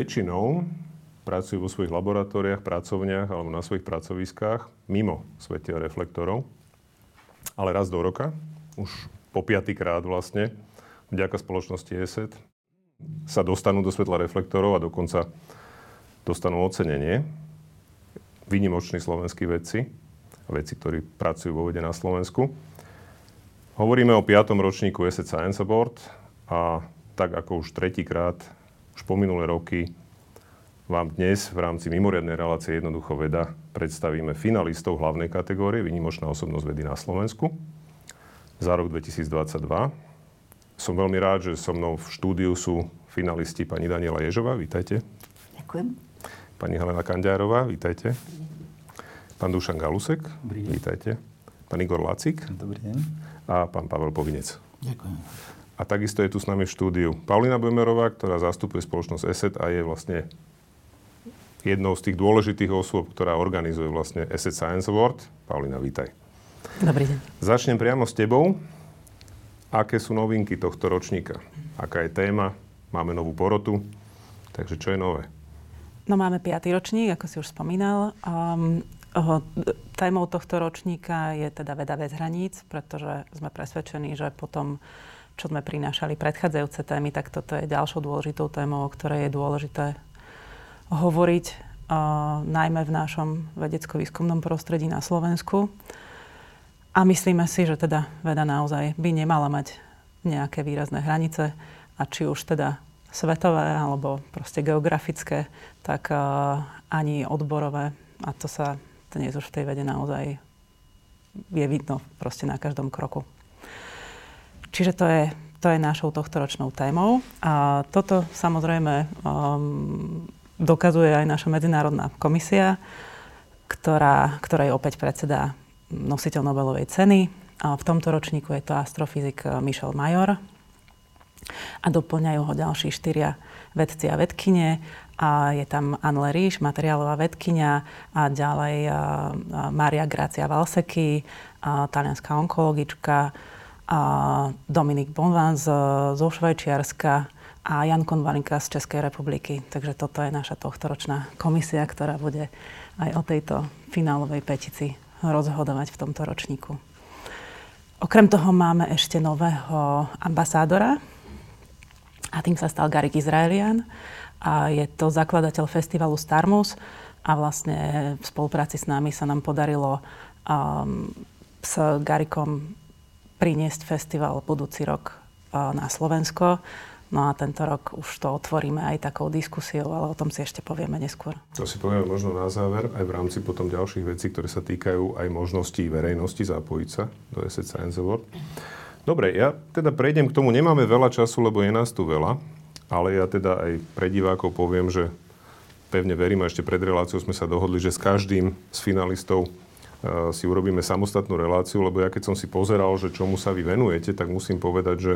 väčšinou pracujú vo svojich laboratóriách, pracovniach alebo na svojich pracoviskách mimo svetia reflektorov. Ale raz do roka, už po piatýkrát vlastne, vďaka spoločnosti ESET, sa dostanú do svetla reflektorov a dokonca dostanú ocenenie. Výnimoční slovenskí vedci, vedci, ktorí pracujú vo vede na Slovensku. Hovoríme o piatom ročníku ESET Science Award a tak ako už tretíkrát, už po minulé roky, vám dnes v rámci mimoriadnej relácie Jednoducho veda predstavíme finalistov hlavnej kategórie Výnimočná osobnosť vedy na Slovensku za rok 2022. Som veľmi rád, že so mnou v štúdiu sú finalisti pani Daniela Ježová, vítajte. Ďakujem. Pani Helena Kandiárová, vítajte. Pán Dušan Galusek, Dobrý deň. vítajte. Pán Igor Lacik. Dobrý deň. A pán Pavel Povinec. Ďakujem. A takisto je tu s nami v štúdiu Paulina Bömerová, ktorá zastupuje spoločnosť ESET a je vlastne jednou z tých dôležitých osôb, ktorá organizuje vlastne Asset Science Award. Paulina, vítaj. Dobrý deň. Začnem priamo s tebou. Aké sú novinky tohto ročníka? Aká je téma? Máme novú porotu. Takže čo je nové? No máme piatý ročník, ako si už spomínal. Um, oh, témou tohto ročníka je teda veda bez hraníc, pretože sme presvedčení, že potom čo sme prinášali predchádzajúce témy, tak toto je ďalšou dôležitou témou, o ktorej je dôležité hovoriť uh, najmä v našom vedecko-výskumnom prostredí na Slovensku. A myslíme si, že teda veda naozaj by nemala mať nejaké výrazné hranice a či už teda svetové alebo proste geografické, tak uh, ani odborové. A to sa dnes už v tej vede naozaj je vidno proste na každom kroku. Čiže to je, to je našou tohtoročnou témou. A toto samozrejme um, dokazuje aj naša medzinárodná komisia, ktorá, ktorej opäť predseda nositeľ Nobelovej ceny. A v tomto ročníku je to astrofyzik Michel Major. A doplňajú ho ďalší štyria vedci a vedkine. A je tam Anne Ríš, materiálová vedkynia a ďalej a, a Maria Gracia Valseky, a talianská onkologička, Dominik Bonvan z, zo Švajčiarska, a Jan Konvalinka z Českej republiky. Takže toto je naša tohtoročná komisia, ktorá bude aj o tejto finálovej petici rozhodovať v tomto ročníku. Okrem toho máme ešte nového ambasádora a tým sa stal Garik Izraelian a je to zakladateľ festivalu Starmus a vlastne v spolupráci s nami sa nám podarilo um, s Garikom priniesť festival budúci rok uh, na Slovensko No a tento rok už to otvoríme aj takou diskusiou, ale o tom si ešte povieme neskôr. To si povieme možno na záver, aj v rámci potom ďalších vecí, ktoré sa týkajú aj možností verejnosti zapojiť sa do Asset Science Award. Dobre, ja teda prejdem k tomu, nemáme veľa času, lebo je nás tu veľa, ale ja teda aj pre divákov poviem, že pevne verím, a ešte pred reláciou sme sa dohodli, že s každým z finalistov si urobíme samostatnú reláciu, lebo ja keď som si pozeral, že čomu sa vy venujete, tak musím povedať, že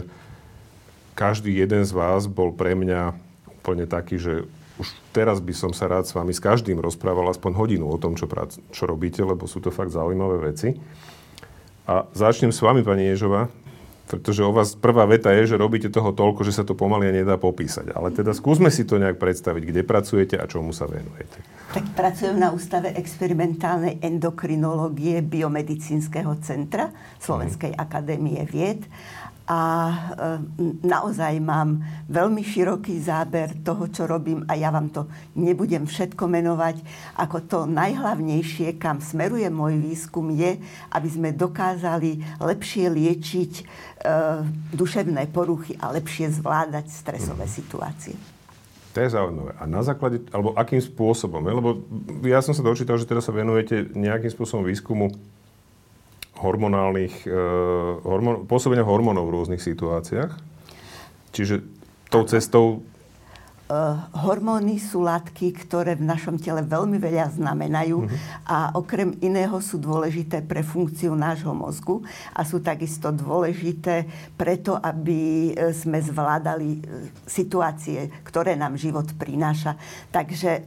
každý jeden z vás bol pre mňa úplne taký, že už teraz by som sa rád s vami s každým rozprával aspoň hodinu o tom, čo, prac, čo robíte, lebo sú to fakt zaujímavé veci. A začnem s vami, pani Ježova, pretože o vás prvá veta je, že robíte toho toľko, že sa to pomaly nedá popísať. Ale teda skúsme si to nejak predstaviť, kde pracujete a čomu sa venujete. Tak pracujem na Ústave experimentálnej endokrinológie Biomedicínskeho centra Slovenskej mm. akadémie vied a e, naozaj mám veľmi široký záber toho, čo robím a ja vám to nebudem všetko menovať. Ako to najhlavnejšie, kam smeruje môj výskum, je, aby sme dokázali lepšie liečiť e, duševné poruchy a lepšie zvládať stresové situácie. To je zaujímavé. A na základe, alebo akým spôsobom? Lebo ja som sa dočítal, že teraz sa venujete nejakým spôsobom výskumu hormonálnych, e, hormon, pôsobenia hormónov v rôznych situáciách. Čiže tou cestou... Uh, hormóny sú látky, ktoré v našom tele veľmi veľa znamenajú uh-huh. a okrem iného sú dôležité pre funkciu nášho mozgu a sú takisto dôležité preto, aby sme zvládali situácie, ktoré nám život prináša. Takže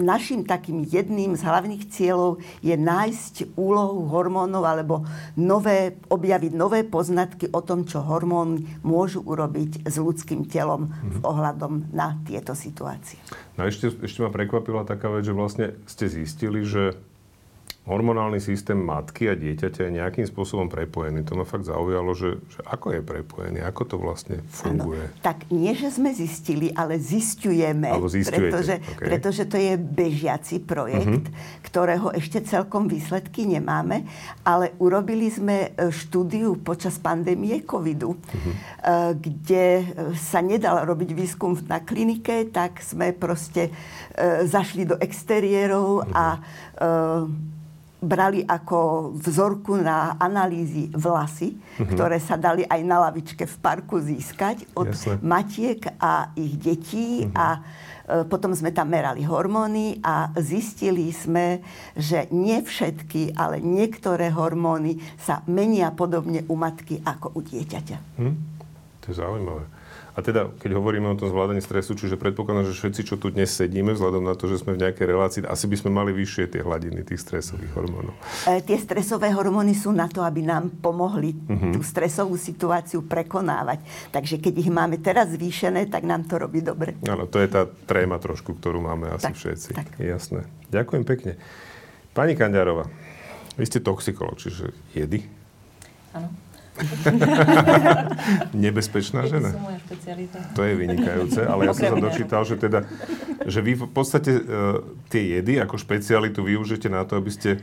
našim takým jedným z hlavných cieľov je nájsť úlohu hormónov alebo nové, objaviť nové poznatky o tom, čo hormóny môžu urobiť s ľudským telom mm-hmm. ohľadom na tieto situácie. No ešte, ešte ma prekvapila taká vec, že vlastne ste zistili, že hormonálny systém matky a dieťaťa je nejakým spôsobom prepojený. To ma fakt zaujalo, že, že ako je prepojený, ako to vlastne funguje. Ano, tak nie, že sme zistili, ale zistujeme. Alebo pretože, okay. pretože to je bežiaci projekt, uh-huh. ktorého ešte celkom výsledky nemáme, ale urobili sme e, štúdiu počas pandémie covidu, uh-huh. kde sa nedal robiť výskum na klinike, tak sme proste e, zašli do exteriérov uh-huh. a brali ako vzorku na analýzy vlasy, mm-hmm. ktoré sa dali aj na lavičke v parku získať od Jasne. matiek a ich detí mm-hmm. a e, potom sme tam merali hormóny a zistili sme, že nie všetky, ale niektoré hormóny sa menia podobne u matky ako u dieťaťa. Hm? To je zaujímavé. A teda, keď hovoríme o tom zvládaní stresu, čiže predpokladám, že všetci, čo tu dnes sedíme, vzhľadom na to, že sme v nejakej relácii, asi by sme mali vyššie tie hladiny tých stresových hormónov. E, tie stresové hormóny sú na to, aby nám pomohli uh-huh. tú stresovú situáciu prekonávať. Takže keď ich máme teraz zvýšené, tak nám to robí dobre. Áno, to je tá tréma trošku, ktorú máme asi tak, všetci. Tak. Jasné. Ďakujem pekne. Pani Kandiarová, vy ste toxikolog, čiže jedy? Áno. Nebezpečná žena. To moja špecialita. To je vynikajúce, ale ja som sa dočítal, že teda, že vy v podstate uh, tie jedy ako špecialitu využijete na to, aby ste,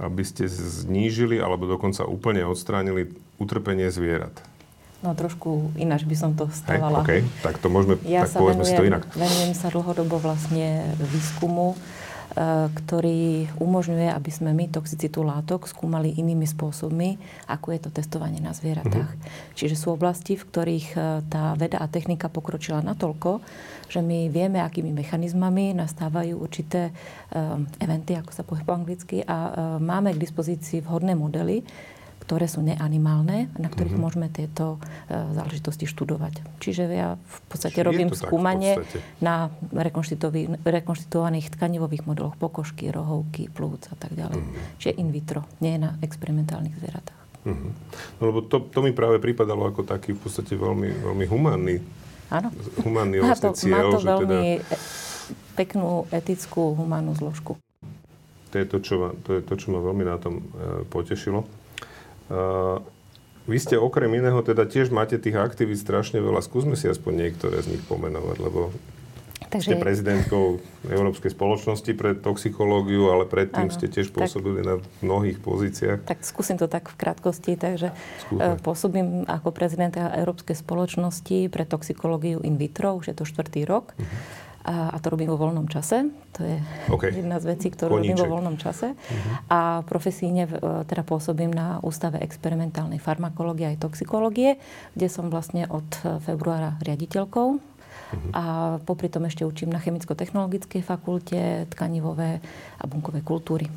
aby ste znížili alebo dokonca úplne odstránili utrpenie zvierat. No trošku ináč by som to stávala. Hey, OK, tak to môžeme, ja tak povedzme venujem, si to inak. venujem sa dlhodobo vlastne výskumu ktorý umožňuje, aby sme my toxicitu látok skúmali inými spôsobmi, ako je to testovanie na zvieratách. Mm-hmm. Čiže sú oblasti, v ktorých e, tá veda a technika pokročila natoľko, že my vieme, akými mechanizmami nastávajú určité um, eventy, ako sa povie po anglicky, a um, máme k dispozícii vhodné modely, ktoré sú neanimálne, na ktorých mm-hmm. môžeme tieto uh, záležitosti študovať. Čiže ja v podstate Čiže robím skúmanie na rekonštituovaných tkanivových modeloch pokožky, rohovky, plúc a tak ďalej. Mm-hmm. Čiže in vitro, nie na experimentálnych zvieratách. Mm-hmm. No lebo to, to mi práve pripadalo ako taký v podstate veľmi, veľmi humánny, Áno. humánny vlastne cieľ. Má to veľmi teda... peknú etickú humánnu zložku. To je to, čo ma, to je to, čo ma veľmi na tom e, potešilo. Vy ste okrem iného teda tiež máte tých aktivít strašne veľa. Skúsme si aspoň niektoré z nich pomenovať, lebo Takže... ste prezidentkou Európskej spoločnosti pre toxikológiu, ale predtým Áno, ste tiež pôsobili tak... na mnohých pozíciách. Tak skúsim to tak v krátkosti. Takže Skúsme. E, pôsobím ako prezidentka Európskej spoločnosti pre toxikológiu in vitro, už je to štvrtý rok. Uh-huh a, a to robím vo voľnom čase. To je okay. jedna z vecí, ktorú Koníček. robím vo voľnom čase. Uh-huh. A profesíne e, teda pôsobím na Ústave experimentálnej farmakológie aj toxikológie, kde som vlastne od februára riaditeľkou. Uh-huh. A popri tom ešte učím na chemicko-technologickej fakulte tkanivé a bunkové kultúry.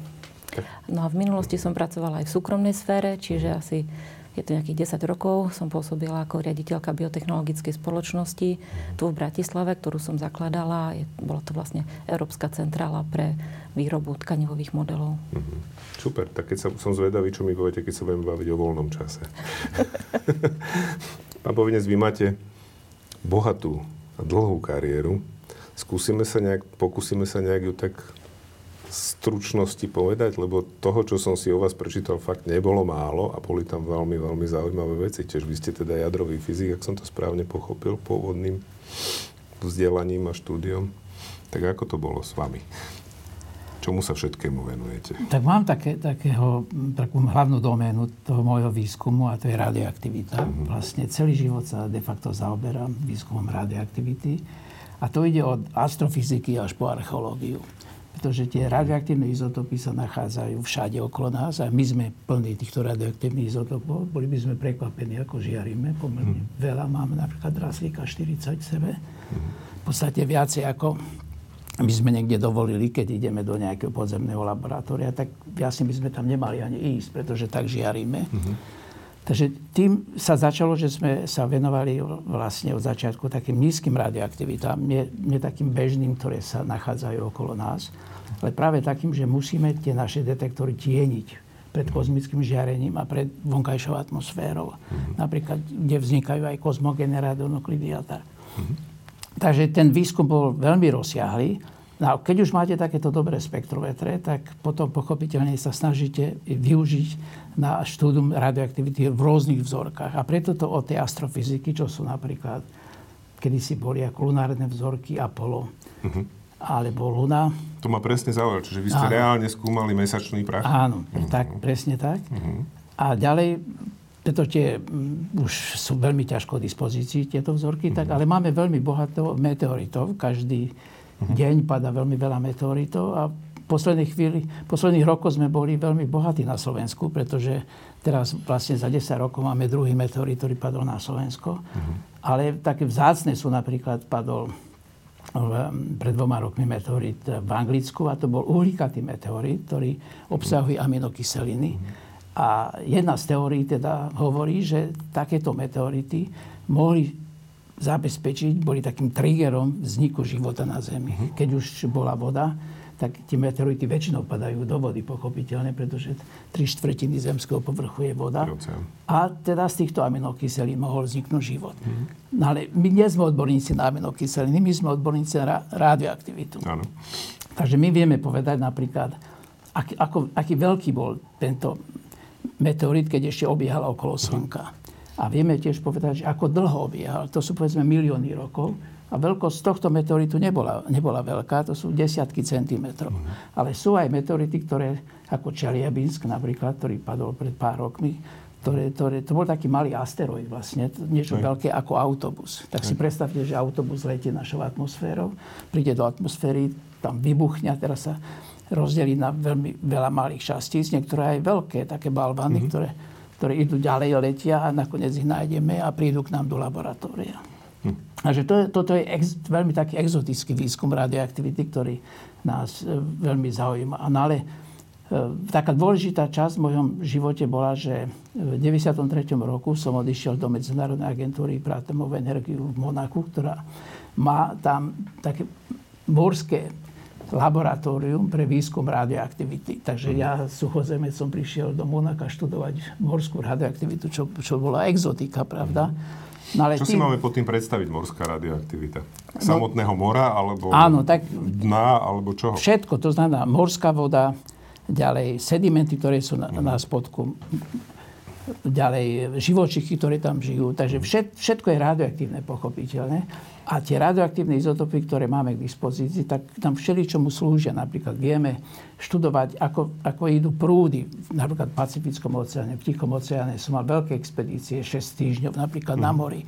No a v minulosti som pracovala aj v súkromnej sfére, čiže asi je to nejakých 10 rokov, som pôsobila ako riaditeľka biotechnologickej spoločnosti tu v Bratislave, ktorú som zakladala. Je, bola to vlastne Európska centrála pre výrobu tkanivových modelov. Mm-hmm. Super, tak keď sa, som zvedavý, čo mi poviete, keď sa budeme baviť o voľnom čase. Pán Povinec, vy máte bohatú a dlhú kariéru. Skúsime sa nejak, pokúsime sa nejak ju tak stručnosti povedať, lebo toho, čo som si o vás prečítal, fakt nebolo málo a boli tam veľmi, veľmi zaujímavé veci. Tiež vy ste teda jadrový fyzik, ak som to správne pochopil, pôvodným vzdelaním a štúdiom. Tak ako to bolo s vami? Čomu sa všetkému venujete? Tak mám také, takého, takú hlavnú doménu toho môjho výskumu a to je radioaktivita. Mm-hmm. Vlastne celý život sa de facto zaoberám výskumom radioaktivity. A to ide od astrofyziky až po archeológiu pretože tie radioaktívne izotopy sa nachádzajú všade okolo nás a my sme plní týchto radioaktívnych izotopov. Boli by sme prekvapení, ako žiaríme. Pomerne mm. veľa máme napríklad draslíka 40 v sebe. Mm. V podstate viacej ako my sme niekde dovolili, keď ideme do nejakého podzemného laboratória, tak jasne by sme tam nemali ani ísť, pretože tak žiaríme. Mm-hmm. Takže tým sa začalo, že sme sa venovali vlastne od začiatku takým nízkym radioaktivitám, nie, nie takým bežným, ktoré sa nachádzajú okolo nás, ale práve takým, že musíme tie naše detektory tieniť pred kozmickým žiarením a pred vonkajšou atmosférou. Mm-hmm. Napríklad, kde vznikajú aj kozmogénne radionuklidy a tak. Mm-hmm. Takže ten výskum bol veľmi rozsiahlý No a keď už máte takéto dobré spektrometre, tak potom pochopiteľne sa snažíte využiť na štúdum radioaktivity v rôznych vzorkách. A preto to od tej astrofyziky, čo sú napríklad, kedysi boli ako lunárne vzorky Apollo, uh-huh. Alebo Luna. To ma presne zaujalo, čiže vy ste Áno. reálne skúmali mesačný prach? Áno, uh-huh. tak, presne tak. Uh-huh. A ďalej, preto tie m, už sú veľmi ťažko k dispozícii tieto vzorky, uh-huh. tak, ale máme veľmi bohato meteoritov. Každý uh-huh. deň pada veľmi veľa meteoritov a v posledných, chvíli, posledných rokoch sme boli veľmi bohatí na Slovensku, pretože teraz vlastne za 10 rokov máme druhý meteorit, ktorý padol na Slovensko. Uh-huh. Ale také vzácne sú napríklad padol pred dvoma rokmi meteorit v Anglicku a to bol uhlíkatý meteorit, ktorý obsahuje aminokyseliny. A jedna z teórií teda hovorí, že takéto meteority mohli zabezpečiť, boli takým triggerom vzniku života na Zemi. Keď už bola voda, tak tie meteority väčšinou padajú do vody, pochopiteľne, pretože tri štvrtiny zemského povrchu je voda. A teda z týchto aminokyselín mohol vzniknúť život. Uh-huh. No ale my nie sme odborníci na aminokyseliny, my sme odborníci na radioaktivitu. Áno. Takže my vieme povedať napríklad, aký, ako, aký veľký bol tento meteorit, keď ešte obiehal okolo Slnka. Uh-huh. A vieme tiež povedať, že ako dlho obiehal. To sú povedzme milióny rokov. A veľkosť tohto meteoritu nebola, nebola veľká, to sú desiatky centimetrov. Mm. Ale sú aj meteority, ktoré, ako Čeliabinsk napríklad, ktorý padol pred pár rokmi, ktoré, ktoré, to bol taký malý asteroid vlastne, niečo Aj. veľké ako autobus. Tak Aj. si predstavte, že autobus letí našou atmosférou, príde do atmosféry, tam vybuchne a teraz sa rozdelí na veľmi veľa malých častíc, niektoré aj veľké, také balvany, mm-hmm. ktoré ktoré idú ďalej, letia a nakoniec ich nájdeme a prídu k nám do laboratória. Takže to, toto je ex, veľmi taký exotický výskum radioaktivity, ktorý nás e, veľmi zaujíma. No ale e, taká dôležitá časť v mojom živote bola, že v 93. roku som odišiel do Medzinárodnej agentúry pre atomovú energiu v Monaku, ktorá má tam také morské laboratórium pre výskum radioaktivity. Takže ja suchozeme som prišiel do Monaka študovať morskú radioaktivitu, čo, čo bola exotika, pravda. No, ale čo tým... si máme pod tým predstaviť morská radioaktivita? No- Samotného mora, alebo áno, tak dna, alebo čoho? Všetko, to znamená morská voda, ďalej sedimenty, ktoré sú na, na spodku, ďalej živočichy, ktoré tam žijú. Takže všetko je radioaktívne, pochopiteľne. A tie radioaktívne izotopy, ktoré máme k dispozícii, tak tam všeličomu slúžia. Napríklad vieme študovať, ako, ako idú prúdy. Napríklad v Pacifickom oceáne, v Tichom oceáne som mal veľké expedície, 6 týždňov, napríklad mm. na mhm. mori.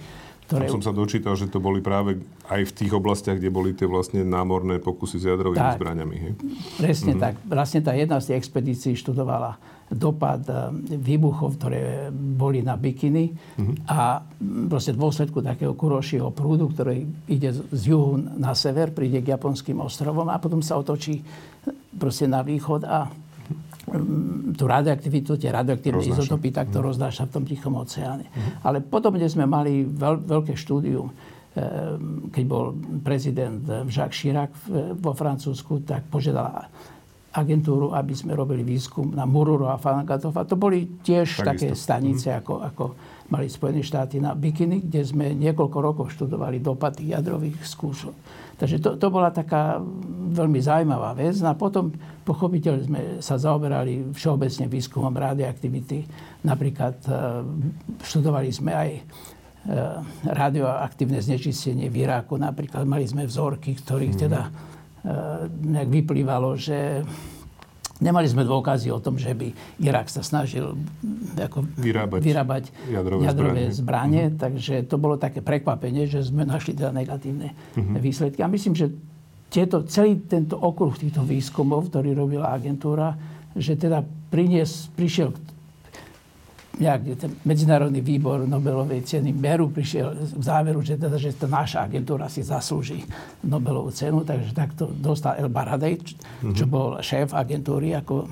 Ktoré... Tam som sa dočítal, že to boli práve aj v tých oblastiach, kde boli tie vlastne námorné pokusy s jadrovými tak, zbraniami. Hej? Presne mm-hmm. tak. Vlastne tá jedna z tých expedícií študovala dopad eh, výbuchov, ktoré boli na bikiny uh-huh. a proste v dôsledku takého kurošieho prúdu, ktorý ide z juhu na sever, príde k japonským ostrovom a potom sa otočí proste na východ a mm, tú radioaktivitu, tie radioaktívne izotopy takto uh-huh. roznáša v tom Tichom oceáne. Uh-huh. Ale potom, kde sme mali veľ, veľké štúdium, eh, keď bol prezident Jacques Chirac vo Francúzsku, tak požiadal agentúru, aby sme robili výskum na Mururo a Falangatov. A to boli tiež tak také isto. stanice, mm. ako, ako mali Spojené štáty na Bikini, kde sme niekoľko rokov študovali dopady jadrových skúšok. Takže to, to bola taká veľmi zaujímavá vec. No a potom pochopiteľ sme sa zaoberali všeobecne výskumom radioaktivity. Napríklad e, študovali sme aj e, radioaktívne znečistenie v Iráku. Napríklad mali sme vzorky, ktorých teda Eh, nejak vyplývalo, že nemali sme dôkazy o tom, že by Irak sa snažil mm, ako vyrábať, vyrábať jadrové, jadrové zbranie, zbranie uh-huh. takže to bolo také prekvapenie, že sme našli teda negatívne uh-huh. výsledky. A myslím, že tieto, celý tento okruh týchto výskumov, ktorý robila agentúra, že teda prinies, prišiel k nejak ten Medzinárodný výbor Nobelovej ceny Meru prišiel k záveru, že, teda, že tá naša agentúra si zaslúži Nobelovú cenu, takže takto dostal El Baradej, čo mhm. bol šéf agentúry ako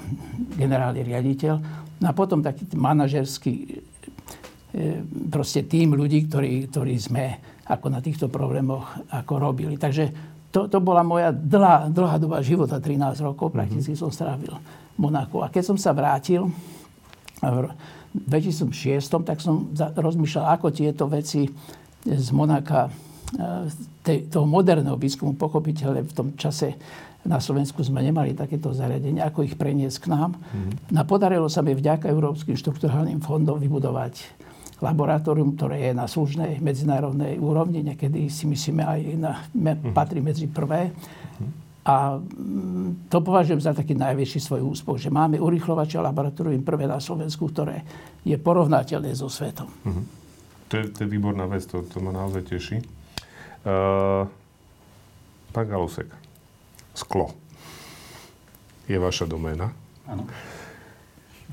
generálny riaditeľ. No a potom taký manažerský proste tým ľudí, ktorí, ktorí sme ako na týchto problémoch ako robili. Takže to, to bola moja dlhá, dlhá doba života, 13 rokov prakticky som strávil v Monaku. A keď som sa vrátil v 2006, tak som rozmýšľal, ako tieto veci z Monaka, e, toho moderného výskumu, pochopiteľne v tom čase na Slovensku sme nemali takéto zariadenie, ako ich preniesť k nám. Mm. No podarilo sa mi vďaka Európskym štruktúrálnym fondom vybudovať laboratórium, ktoré je na služnej medzinárodnej úrovni. Niekedy si myslíme aj na, mhm. patrí medzi prvé. A mm, to považujem za taký najväčší svoj úspech, že máme urychlovače laboratórium prvé na Slovensku, ktoré je porovnateľné so svetom. Uh-huh. To, je, to je výborná vec, to, to ma naozaj teší. Uh, pán Galusek, sklo je vaša doména. Áno.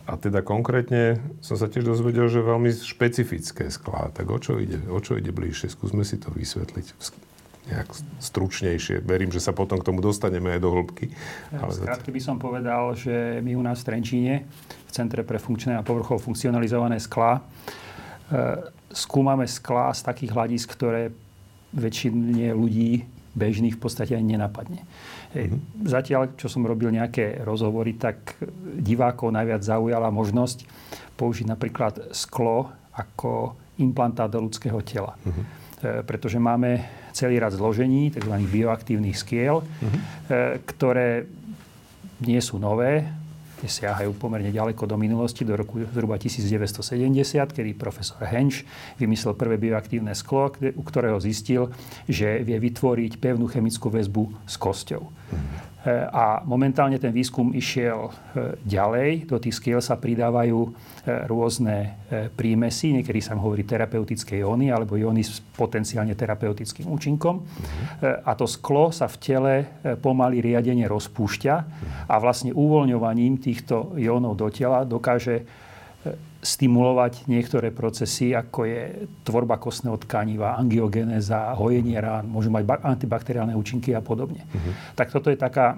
A teda konkrétne som sa tiež dozvedel, že veľmi špecifické sklá. Tak o čo ide? O čo ide bližšie? Skúsme si to vysvetliť nejak stručnejšie. Verím, že sa potom k tomu dostaneme aj do hĺbky. Ale Skrátke by som povedal, že my u nás v Trenčíne, v Centre pre funkčné a povrchov funkcionalizované sklá, e, skúmame sklá z takých hľadisk, ktoré väčšine ľudí bežných v podstate ani nenapadne. Mm-hmm. Zatiaľ, čo som robil nejaké rozhovory, tak divákov najviac zaujala možnosť použiť napríklad sklo ako implantát do ľudského tela. Mm-hmm. Pretože máme celý rad zložení, tzv. bioaktívnych skiel, mm-hmm. ktoré nie sú nové, siahajú pomerne ďaleko do minulosti, do roku zhruba 1970, kedy profesor Hensch vymyslel prvé bioaktívne sklo, u ktorého zistil, že vie vytvoriť pevnú chemickú väzbu s kosťou. Mm-hmm. A momentálne ten výskum išiel e, ďalej. Do tých skiel sa pridávajú e, rôzne prímesy, niekedy sa hovorí terapeutické jóny alebo jóny s potenciálne terapeutickým účinkom. Uh-huh. A to sklo sa v tele pomaly riadenie rozpúšťa a vlastne uvoľňovaním týchto jónov do tela dokáže stimulovať niektoré procesy, ako je tvorba kostného tkaniva, angiogenéza, hojenie rán, môžu mať antibakteriálne účinky a podobne. Uh-huh. Tak toto je taká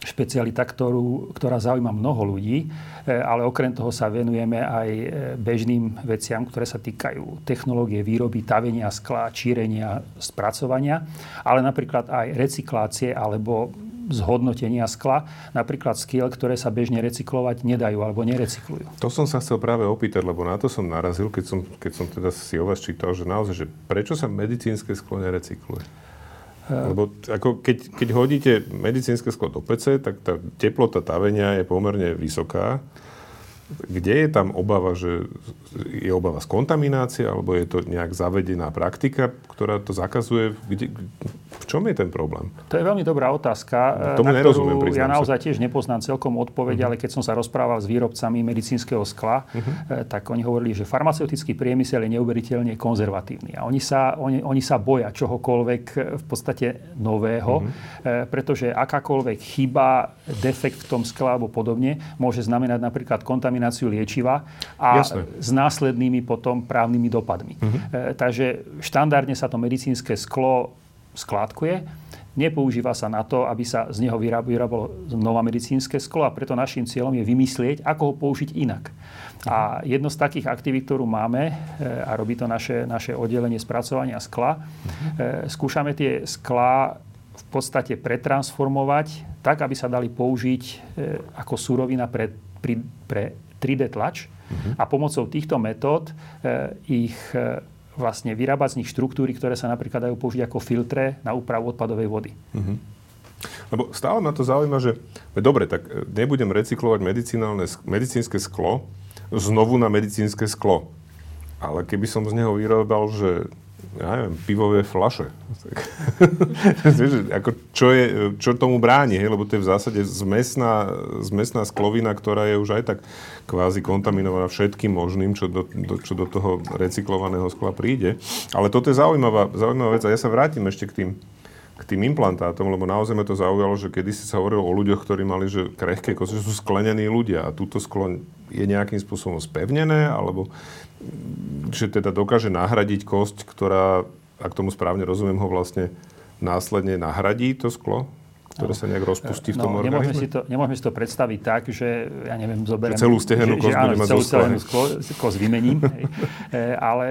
špecialita, ktorú, ktorá zaujíma mnoho ľudí, e, ale okrem toho sa venujeme aj e, bežným veciam, ktoré sa týkajú technológie výroby, tavenia skla, čírenia, spracovania, ale napríklad aj recyklácie alebo zhodnotenia skla, napríklad skiel, ktoré sa bežne recyklovať nedajú alebo nerecyklujú. To som sa chcel práve opýtať, lebo na to som narazil, keď som, keď som teda si o vás čítal, že naozaj, že prečo sa medicínske sklo nerecykluje? Lebo ako keď, keď hodíte medicínske sklo do PC, tak tá teplota tavenia je pomerne vysoká. Kde je tam obava, že je obava z kontaminácie, alebo je to nejak zavedená praktika, ktorá to zakazuje? Kde, v čom je ten problém? To je veľmi dobrá otázka. No, tomu na ktorú ja naozaj sa. tiež nepoznám celkom odpoveď, uh-huh. ale keď som sa rozprával s výrobcami medicínskeho skla, uh-huh. tak oni hovorili, že farmaceutický priemysel je neuveriteľne konzervatívny. A oni sa, oni, oni sa boja čohokoľvek eh, v podstate nového, uh-huh. pretože akákoľvek chyba, defekt v tom skle alebo podobne môže znamenať napríklad kontamináciu kontamináciu liečiva a Jasne. s následnými potom právnymi dopadmi. Uh-huh. E, takže štandardne sa to medicínske sklo skládkuje. Nepoužíva sa na to, aby sa z neho vyrábalo nová medicínske sklo a preto našim cieľom je vymyslieť, ako ho použiť inak. A jedno z takých aktivít, ktorú máme, e, a robí to naše, naše oddelenie spracovania skla, uh-huh. skúšame tie skla v podstate pretransformovať tak, aby sa dali použiť ako súrovina pre, pre, pre 3D tlač a pomocou týchto metód e, ich e, vlastne vyrábať z nich štruktúry, ktoré sa napríklad dajú použiť ako filtre na úpravu odpadovej vody. Uh-huh. Lebo stále ma to zaujíma, že dobre, tak e, nebudem recyklovať medicínske sklo znovu na medicínske sklo. Ale keby som z neho vyrábal, že ja neviem, pivové flaše. ako čo, je, čo tomu bráni, hej? lebo to je v zásade zmesná, zmesná sklovina, ktorá je už aj tak kvázi kontaminovaná všetkým možným, čo do, do, čo do toho recyklovaného skla príde. Ale toto je zaujímavá, zaujímavá vec a ja sa vrátim ešte k tým, k tým implantátom, lebo naozaj ma to zaujalo, že kedy si sa hovorilo o ľuďoch, ktorí mali že krehké kosti, že sú sklenení ľudia a túto sklo je nejakým spôsobom spevnené, alebo že teda dokáže nahradiť kosť, ktorá, ak tomu správne rozumiem, ho vlastne následne nahradí to sklo? ktoré sa nejak rozpustí v tom no, organizme? Nemôžeme si, to, nemôžeme si to predstaviť tak, že ja neviem, zoberiem... Že celú stehenú kosť budeme mať celú stehenú kosť vymením. hej. E, ale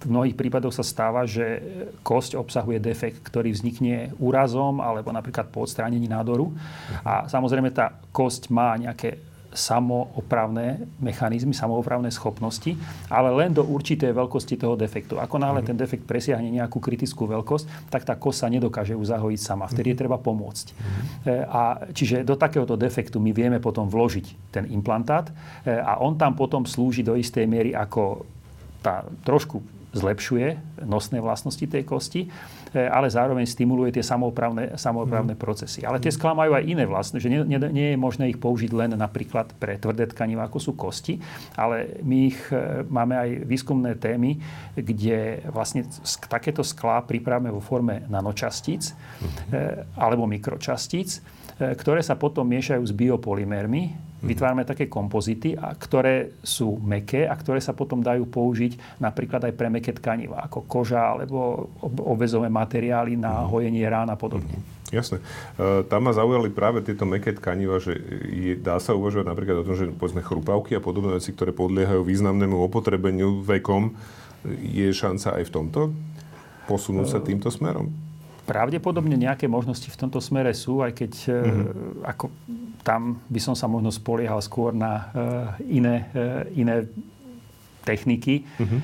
v mnohých prípadoch sa stáva, že kosť obsahuje defekt, ktorý vznikne úrazom alebo napríklad po odstránení nádoru. A samozrejme tá kosť má nejaké samoopravné mechanizmy, samoopravné schopnosti, ale len do určitej veľkosti toho defektu. Ako náhle ten defekt presiahne nejakú kritickú veľkosť, tak tá kosa nedokáže ju zahojiť sama. Vtedy je treba pomôcť. E, a čiže do takéhoto defektu my vieme potom vložiť ten implantát e, a on tam potom slúži do istej miery ako tá trošku zlepšuje nosné vlastnosti tej kosti E, ale zároveň stimuluje tie samoopravné, samoopravné mm. procesy. Ale tie sklá majú aj iné vlastne, že nie, nie, nie je možné ich použiť len napríklad pre tvrdé tkaniva, ako sú kosti, ale my ich e, máme aj výskumné témy, kde vlastne takéto sklá pripravíme vo forme nanočastíc mm. alebo mikročastíc, ktoré sa potom miešajú s biopolymérmi, Vytvárame také kompozity, a ktoré sú meké a ktoré sa potom dajú použiť napríklad aj pre meké tkaniva, ako koža alebo obvezové materiály na mhm. hojenie rán a podobne. Mhm. Jasné. E, tam ma zaujali práve tieto meké tkaniva, že je, dá sa uvažovať napríklad o tom, že povedzme chrupavky a podobné veci, ktoré podliehajú významnému opotrebeniu vekom, je šanca aj v tomto posunúť sa e, týmto smerom? Pravdepodobne nejaké možnosti v tomto smere sú, aj keď mm-hmm. ako tam by som sa možno spoliehal skôr na uh, iné, uh, iné techniky. Mm-hmm.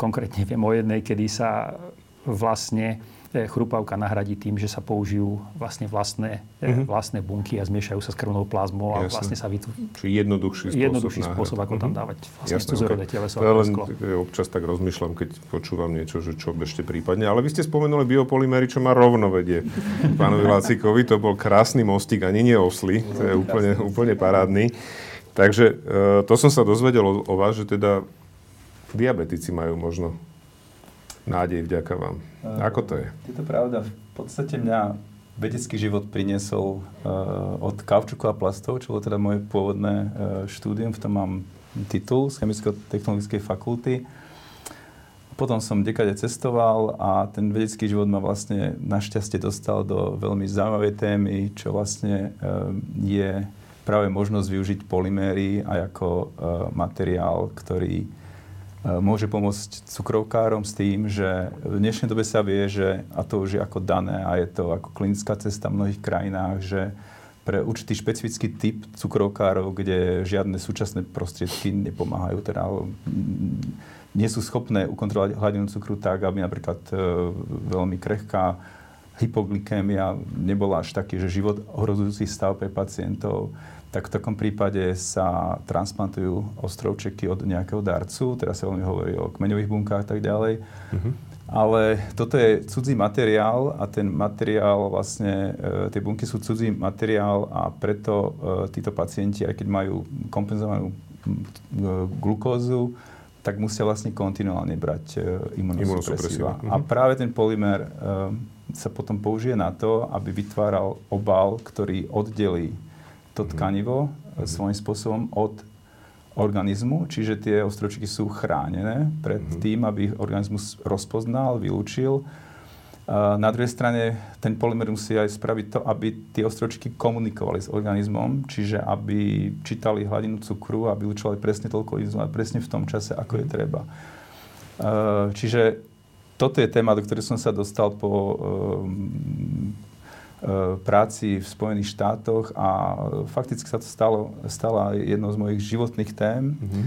Konkrétne viem o jednej, kedy sa vlastne chrupavka nahradí tým, že sa použijú vlastne vlastné, mm-hmm. vlastné bunky a zmiešajú sa s krvnou plazmou a Jasne. vlastne sa vytvorí. Čiže jednoduchší spôsob. Jednoduchší spôsob, ako mm-hmm. tam dávať vlastne Jasne, cudzorodé okay. teleso. Ja len občas tak rozmýšľam, keď počúvam niečo, že čo ešte prípadne. Ale vy ste spomenuli biopolymery, čo má rovno vedie pánovi Lacikovi. To bol krásny mostík, ani nie osly. To je úplne, úplne parádny. Takže e, to som sa dozvedel o, o vás, že teda diabetici majú možno nádej vďaka vám. Ako to je? Je to pravda. V podstate mňa vedecký život priniesol uh, od kaučuku a plastov, čo bolo teda moje pôvodné uh, štúdium. V tom mám titul z chemicko-technologickej fakulty. Potom som dekade cestoval a ten vedecký život ma vlastne našťastie dostal do veľmi zaujímavej témy, čo vlastne uh, je práve možnosť využiť polyméry aj ako materiál, ktorý môže pomôcť cukrovkárom s tým, že v dnešnej dobe sa vie, že, a to už je ako dané a je to ako klinická cesta v mnohých krajinách, že pre určitý špecifický typ cukrovkárov, kde žiadne súčasné prostriedky nepomáhajú, teda nie sú schopné ukontrolovať hladinu cukru tak, aby napríklad e, veľmi krehká hypoglykémia nebola až taký, že život ohrozujúci stav pre pacientov tak v takom prípade sa transplantujú ostrovčeky od nejakého darcu, teraz sa veľmi hovorí o kmeňových bunkách a tak ďalej. Uh-huh. Ale toto je cudzí materiál a ten materiál vlastne, e, tie bunky sú cudzí materiál a preto e, títo pacienti, aj keď majú kompenzovanú e, glukózu, tak musia vlastne kontinuálne brať e, imunosupresíva. Uh-huh. A práve ten polymer e, sa potom použije na to, aby vytváral obal, ktorý oddelí to tkanivo mm-hmm. svojím spôsobom od organizmu, čiže tie ostročky sú chránené pred mm-hmm. tým, aby organizmus rozpoznal, vylúčil. Na druhej strane ten polymer musí aj spraviť to, aby tie ostročky komunikovali s organizmom, čiže aby čítali hladinu cukru a vylúčovali presne toľko inzulínu presne v tom čase, ako je mhm. treba. Čiže toto je téma, do ktorej som sa dostal po E, práci v Spojených štátoch a fakticky sa to stalo, stala jednou z mojich životných tém, mm-hmm.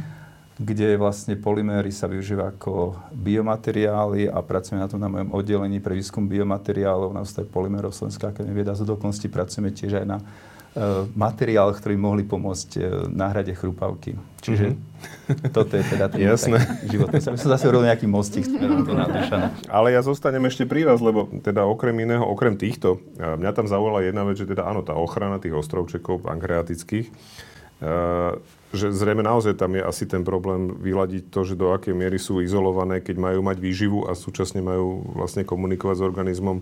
kde vlastne polyméry sa využíva ako biomateriály a pracujeme na tom na mojom oddelení pre výskum biomateriálov na ústave polymérov Slovenská akadémie vieda z pracujeme tiež aj na E, materiál, ktorý mohli pomôcť e, náhrade chrupavky. Čiže mm-hmm. toto je teda ten Jasné. životný. Som zase urobil nejaký mostík Ale ja zostanem ešte pri vás, lebo teda okrem iného, okrem týchto, mňa tam zaujala jedna vec, že teda áno, tá ochrana tých ostrovčekov pankreatických, že zrejme naozaj tam je asi ten problém vyladiť to, že do akej miery sú izolované, keď majú mať výživu a súčasne majú vlastne komunikovať s organizmom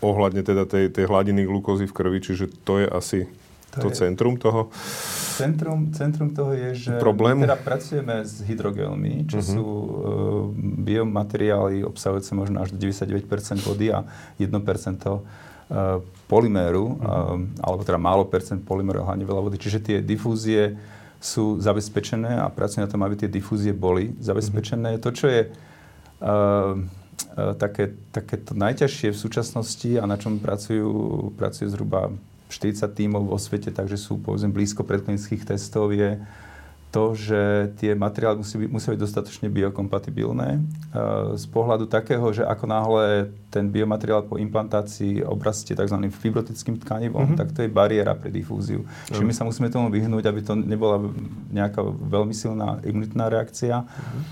ohľadne teda tej, tej hladiny glukózy v krvi, čiže to je asi to, to je, centrum toho? Centrum, centrum toho je, že Problému? teda pracujeme s hydrogelmi, čo uh-huh. sú uh, biomateriály obsahujúce možno až do 99% vody a 1% polyméru, mm-hmm. alebo teda málo percent polyméru, hlavne veľa vody. Čiže tie difúzie sú zabezpečené a pracujú na tom, aby tie difúzie boli zabezpečené. Mm-hmm. To, čo je E, také, také to najťažšie v súčasnosti a na čom pracujú, pracuje zhruba 40 tímov vo svete, takže sú povedzme blízko predklinických testov, je to, že tie materiály musí byť, musia byť dostatočne biokompatibilné. E, z pohľadu takého, že ako náhle ten biomateriál po implantácii obrastie tzv. fibrotickým tkanivom, mm-hmm. tak to je bariéra pre difúziu. Mm-hmm. Čiže my sa musíme tomu vyhnúť, aby to nebola nejaká veľmi silná imunitná reakcia. Mm-hmm.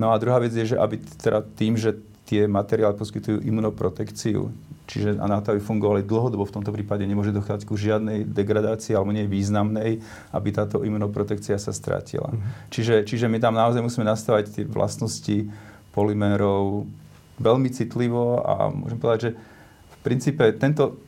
No a druhá vec je, že aby teda tým, že tie materiály poskytujú imunoprotekciu. Čiže a na to, aby fungovali dlhodobo, v tomto prípade nemôže dochádzať ku žiadnej degradácii alebo nie významnej, aby táto imunoprotekcia sa strátila. Mm-hmm. Čiže, čiže my tam naozaj musíme nastavať tie vlastnosti polymérov veľmi citlivo a môžem povedať, že v princípe tento,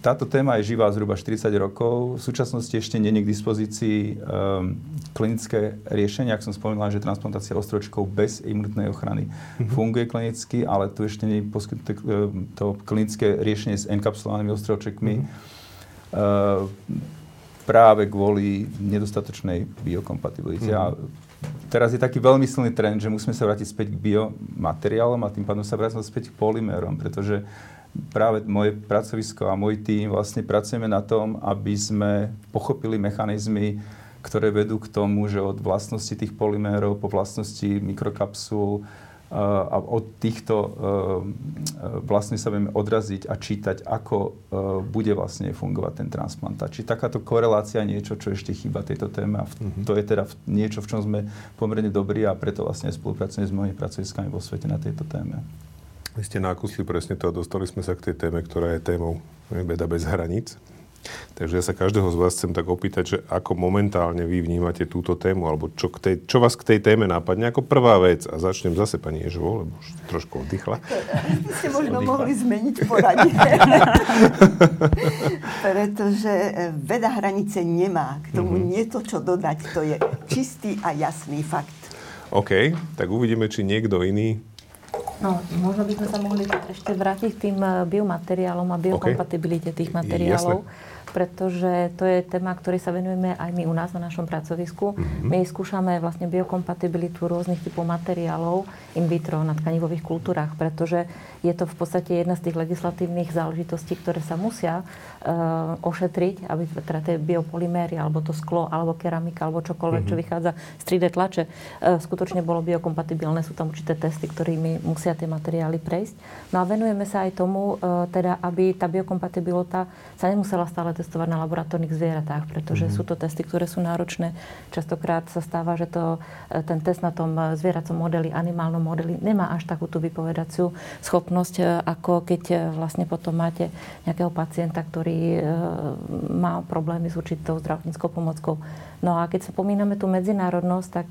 táto téma je živá zhruba 40 rokov. V súčasnosti ešte je k dispozícii um, klinické riešenie. Ak som spomínal, že transplantácia ostročkov bez imunitnej ochrany mm-hmm. funguje klinicky, ale tu ešte nie je poskytnuté ehm, to klinické riešenie s enkapsulovanými ostročekmi. Mm-hmm. Uh, práve kvôli nedostatočnej biokompatibilite. Mm-hmm. A teraz je taký veľmi silný trend, že musíme sa vrátiť späť k biomateriálom a tým pádom sa vrátiť späť k polymérom, pretože práve moje pracovisko a môj tým vlastne pracujeme na tom, aby sme pochopili mechanizmy, ktoré vedú k tomu, že od vlastnosti tých polymérov po vlastnosti mikrokapsul a od týchto vlastne sa vieme odraziť a čítať, ako bude vlastne fungovať ten transplantát. Či takáto korelácia je niečo, čo ešte chýba tejto téme a mhm. to je teda niečo, v čom sme pomerne dobrí a preto vlastne spolupracujeme s mojimi pracoviskami vo svete na tejto téme. Vy ste nákusli presne to a dostali sme sa k tej téme, ktorá je témou Beda bez hraníc. Takže ja sa každého z vás chcem tak opýtať, že ako momentálne vy vnímate túto tému, alebo čo, k tej, čo vás k tej téme nápadne ako prvá vec. A začnem zase pani Ježovo, lebo už trošku oddychla. Vy ste možno oddychla. mohli zmeniť poradie. Pretože e, veda hranice nemá. K tomu mm-hmm. nie to, čo dodať. To je čistý a jasný fakt. OK, tak uvidíme, či niekto iný No, možno by sme sa mohli ešte vrátiť k tým eh, biomateriálom a biokompatibilite okay. tých materiálov. Jasne pretože to je téma, ktorej sa venujeme aj my u nás na našom pracovisku. Mm-hmm. My skúšame vlastne biokompatibilitu rôznych typov materiálov in vitro na tkanivových kultúrach, pretože je to v podstate jedna z tých legislatívnych záležitostí, ktoré sa musia uh, ošetriť, aby teda tie biopolyméry, alebo to sklo, alebo keramika, alebo čokoľvek, mm-hmm. čo mhm. vychádza z 3D tlače, uh, skutočne bolo biokompatibilné. Sú tam určité testy, ktorými musia tie materiály prejsť. No a venujeme sa aj tomu, uh, teda, aby tá biokompatibilita sa nemusela stále testovať testovať na laboratórnych zvieratách, pretože mm-hmm. sú to testy, ktoré sú náročné. Častokrát sa stáva, že to, e, ten test na tom e, zvieracom modeli, animálnom modeli nemá až takú tú vypovedaciu schopnosť, e, ako keď vlastne potom máte nejakého pacienta, ktorý má problémy s určitou zdravotníckou pomockou. No a keď sa pomíname tú medzinárodnosť, tak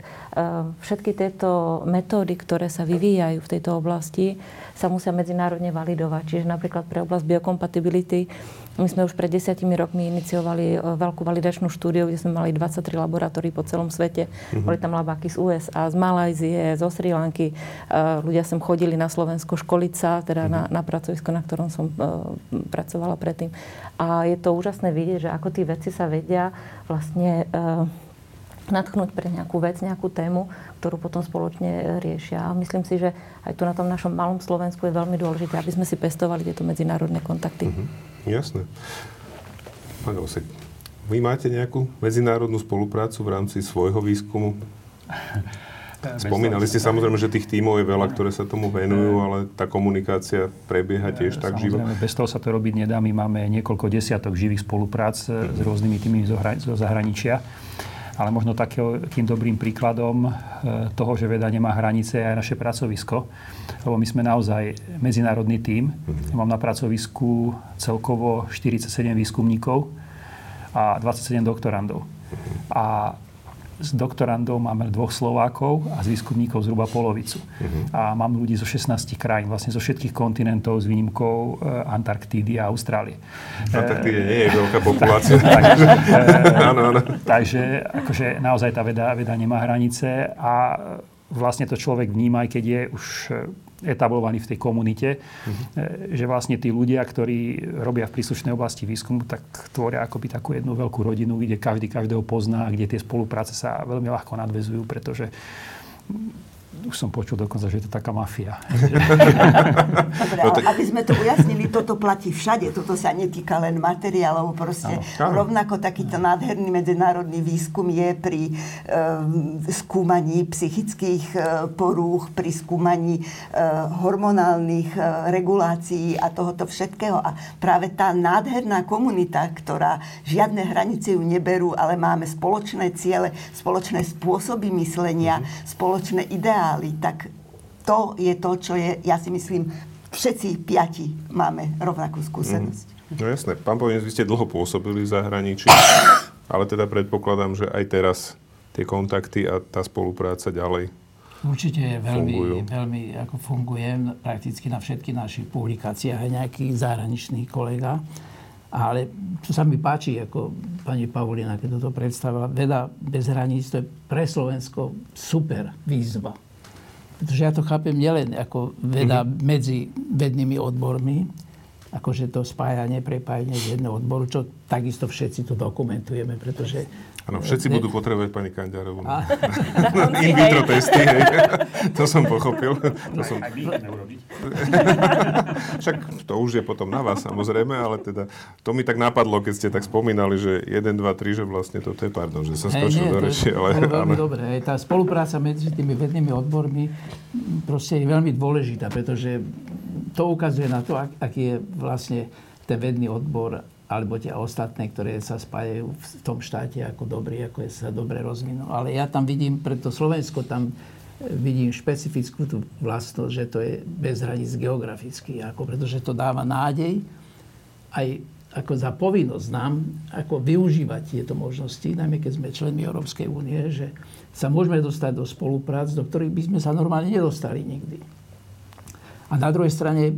všetky tieto metódy, ktoré sa vyvíjajú v tejto oblasti, sa musia medzinárodne validovať. Čiže napríklad pre oblasť biokompatibility my sme už pred desiatimi rokmi iniciovali e, veľkú validačnú štúdiu, kde sme mali 23 laboratórií po celom svete. Uh-huh. Boli tam labáky z USA, z Malajzie, zo Sri Lanky. Uh, ľudia sem chodili na Slovensko školiť sa, teda uh-huh. na, na pracovisko, na ktorom som uh, pracovala predtým. A je to úžasné vidieť, že ako tí veci sa vedia vlastne natchnúť pre nejakú vec, nejakú tému, ktorú potom spoločne riešia. A myslím si, že aj tu na tom našom malom Slovensku je veľmi dôležité, aby sme si pestovali tieto medzinárodné kontakty. Mm-hmm. Jasné. Pán Osek, vy máte nejakú medzinárodnú spoluprácu v rámci svojho výskumu? Spomínali ste samozrejme, že tých tímov je veľa, ktoré sa tomu venujú, ale tá komunikácia prebieha tiež tak živo. Bez toho sa to robiť nedá. My máme niekoľko desiatok živých spoluprác s rôznymi tými zo zahraničia ale možno takým dobrým príkladom e, toho, že veda nemá hranice aj naše pracovisko, lebo my sme naozaj medzinárodný tím. Mhm. Ja mám na pracovisku celkovo 47 výskumníkov a 27 doktorandov. Mhm. A z doktorandov máme dvoch Slovákov a z výskumníkov zhruba polovicu. Uh-huh. A mám ľudí zo 16 krajín, vlastne zo všetkých kontinentov s výnimkou e, Antarktídy a Austrálie. Antarktíde nie je veľká populácia. takže, e, áno, áno. takže akože naozaj tá veda, veda nemá hranice a vlastne to človek vníma, aj keď je už etablovaní v tej komunite, mm-hmm. že vlastne tí ľudia, ktorí robia v príslušnej oblasti výskumu, tak tvoria akoby takú jednu veľkú rodinu, kde každý každého pozná, kde tie spolupráce sa veľmi ľahko nadvezujú, pretože už som počul dokonca, že je to taká mafia. Dobre, ale aby sme to ujasnili, toto platí všade. Toto sa netýka len materiálov. Proste ano. rovnako takýto nádherný medzinárodný výskum je pri e, skúmaní psychických e, porúch, pri skúmaní e, hormonálnych e, regulácií a tohoto všetkého. A práve tá nádherná komunita, ktorá žiadne hranice ju neberú, ale máme spoločné ciele, spoločné spôsoby myslenia, mm-hmm. spoločné ideály, tak to je to, čo je, ja si myslím, všetci piati máme rovnakú skúsenosť. Mm. No jasné. Pán Povinec, vy ste dlho pôsobili v zahraničí, ale teda predpokladám, že aj teraz tie kontakty a tá spolupráca ďalej Určite je veľmi, veľmi ako fungujem prakticky na všetkých našich publikáciách aj nejaký zahraničný kolega. Ale čo sa mi páči, ako pani Paulina, keď toto predstavila, veda bez hraníc, to je pre Slovensko super výzva. Pretože ja to chápem nielen ako veda mm-hmm. medzi vednými odbormi, akože to spájanie, prepájanie z jedného odboru, čo takisto všetci to dokumentujeme, pretože Áno, všetci budú potrebovať pani Kandiarovú in vitro testy. Hej. to som pochopil. To som... Však to už je potom na vás, samozrejme, ale teda to mi tak napadlo, keď ste tak spomínali, že 1, 2, 3, že vlastne to je, pardon, že sa skočil do reči. Ale, veľmi ale... dobré. Tá spolupráca medzi tými vednými odbormi proste je veľmi dôležitá, pretože to ukazuje na to, aký je vlastne ten vedný odbor alebo tie ostatné, ktoré sa spájajú v tom štáte ako dobrý, ako je sa dobre rozvinul. Ale ja tam vidím, preto Slovensko tam e, vidím špecifickú tú vlastnosť, že to je bez hraníc geograficky, ako, pretože to dáva nádej aj ako za povinnosť nám, ako využívať tieto možnosti, najmä keď sme členmi Európskej únie, že sa môžeme dostať do spoluprác, do ktorých by sme sa normálne nedostali nikdy. A na druhej strane,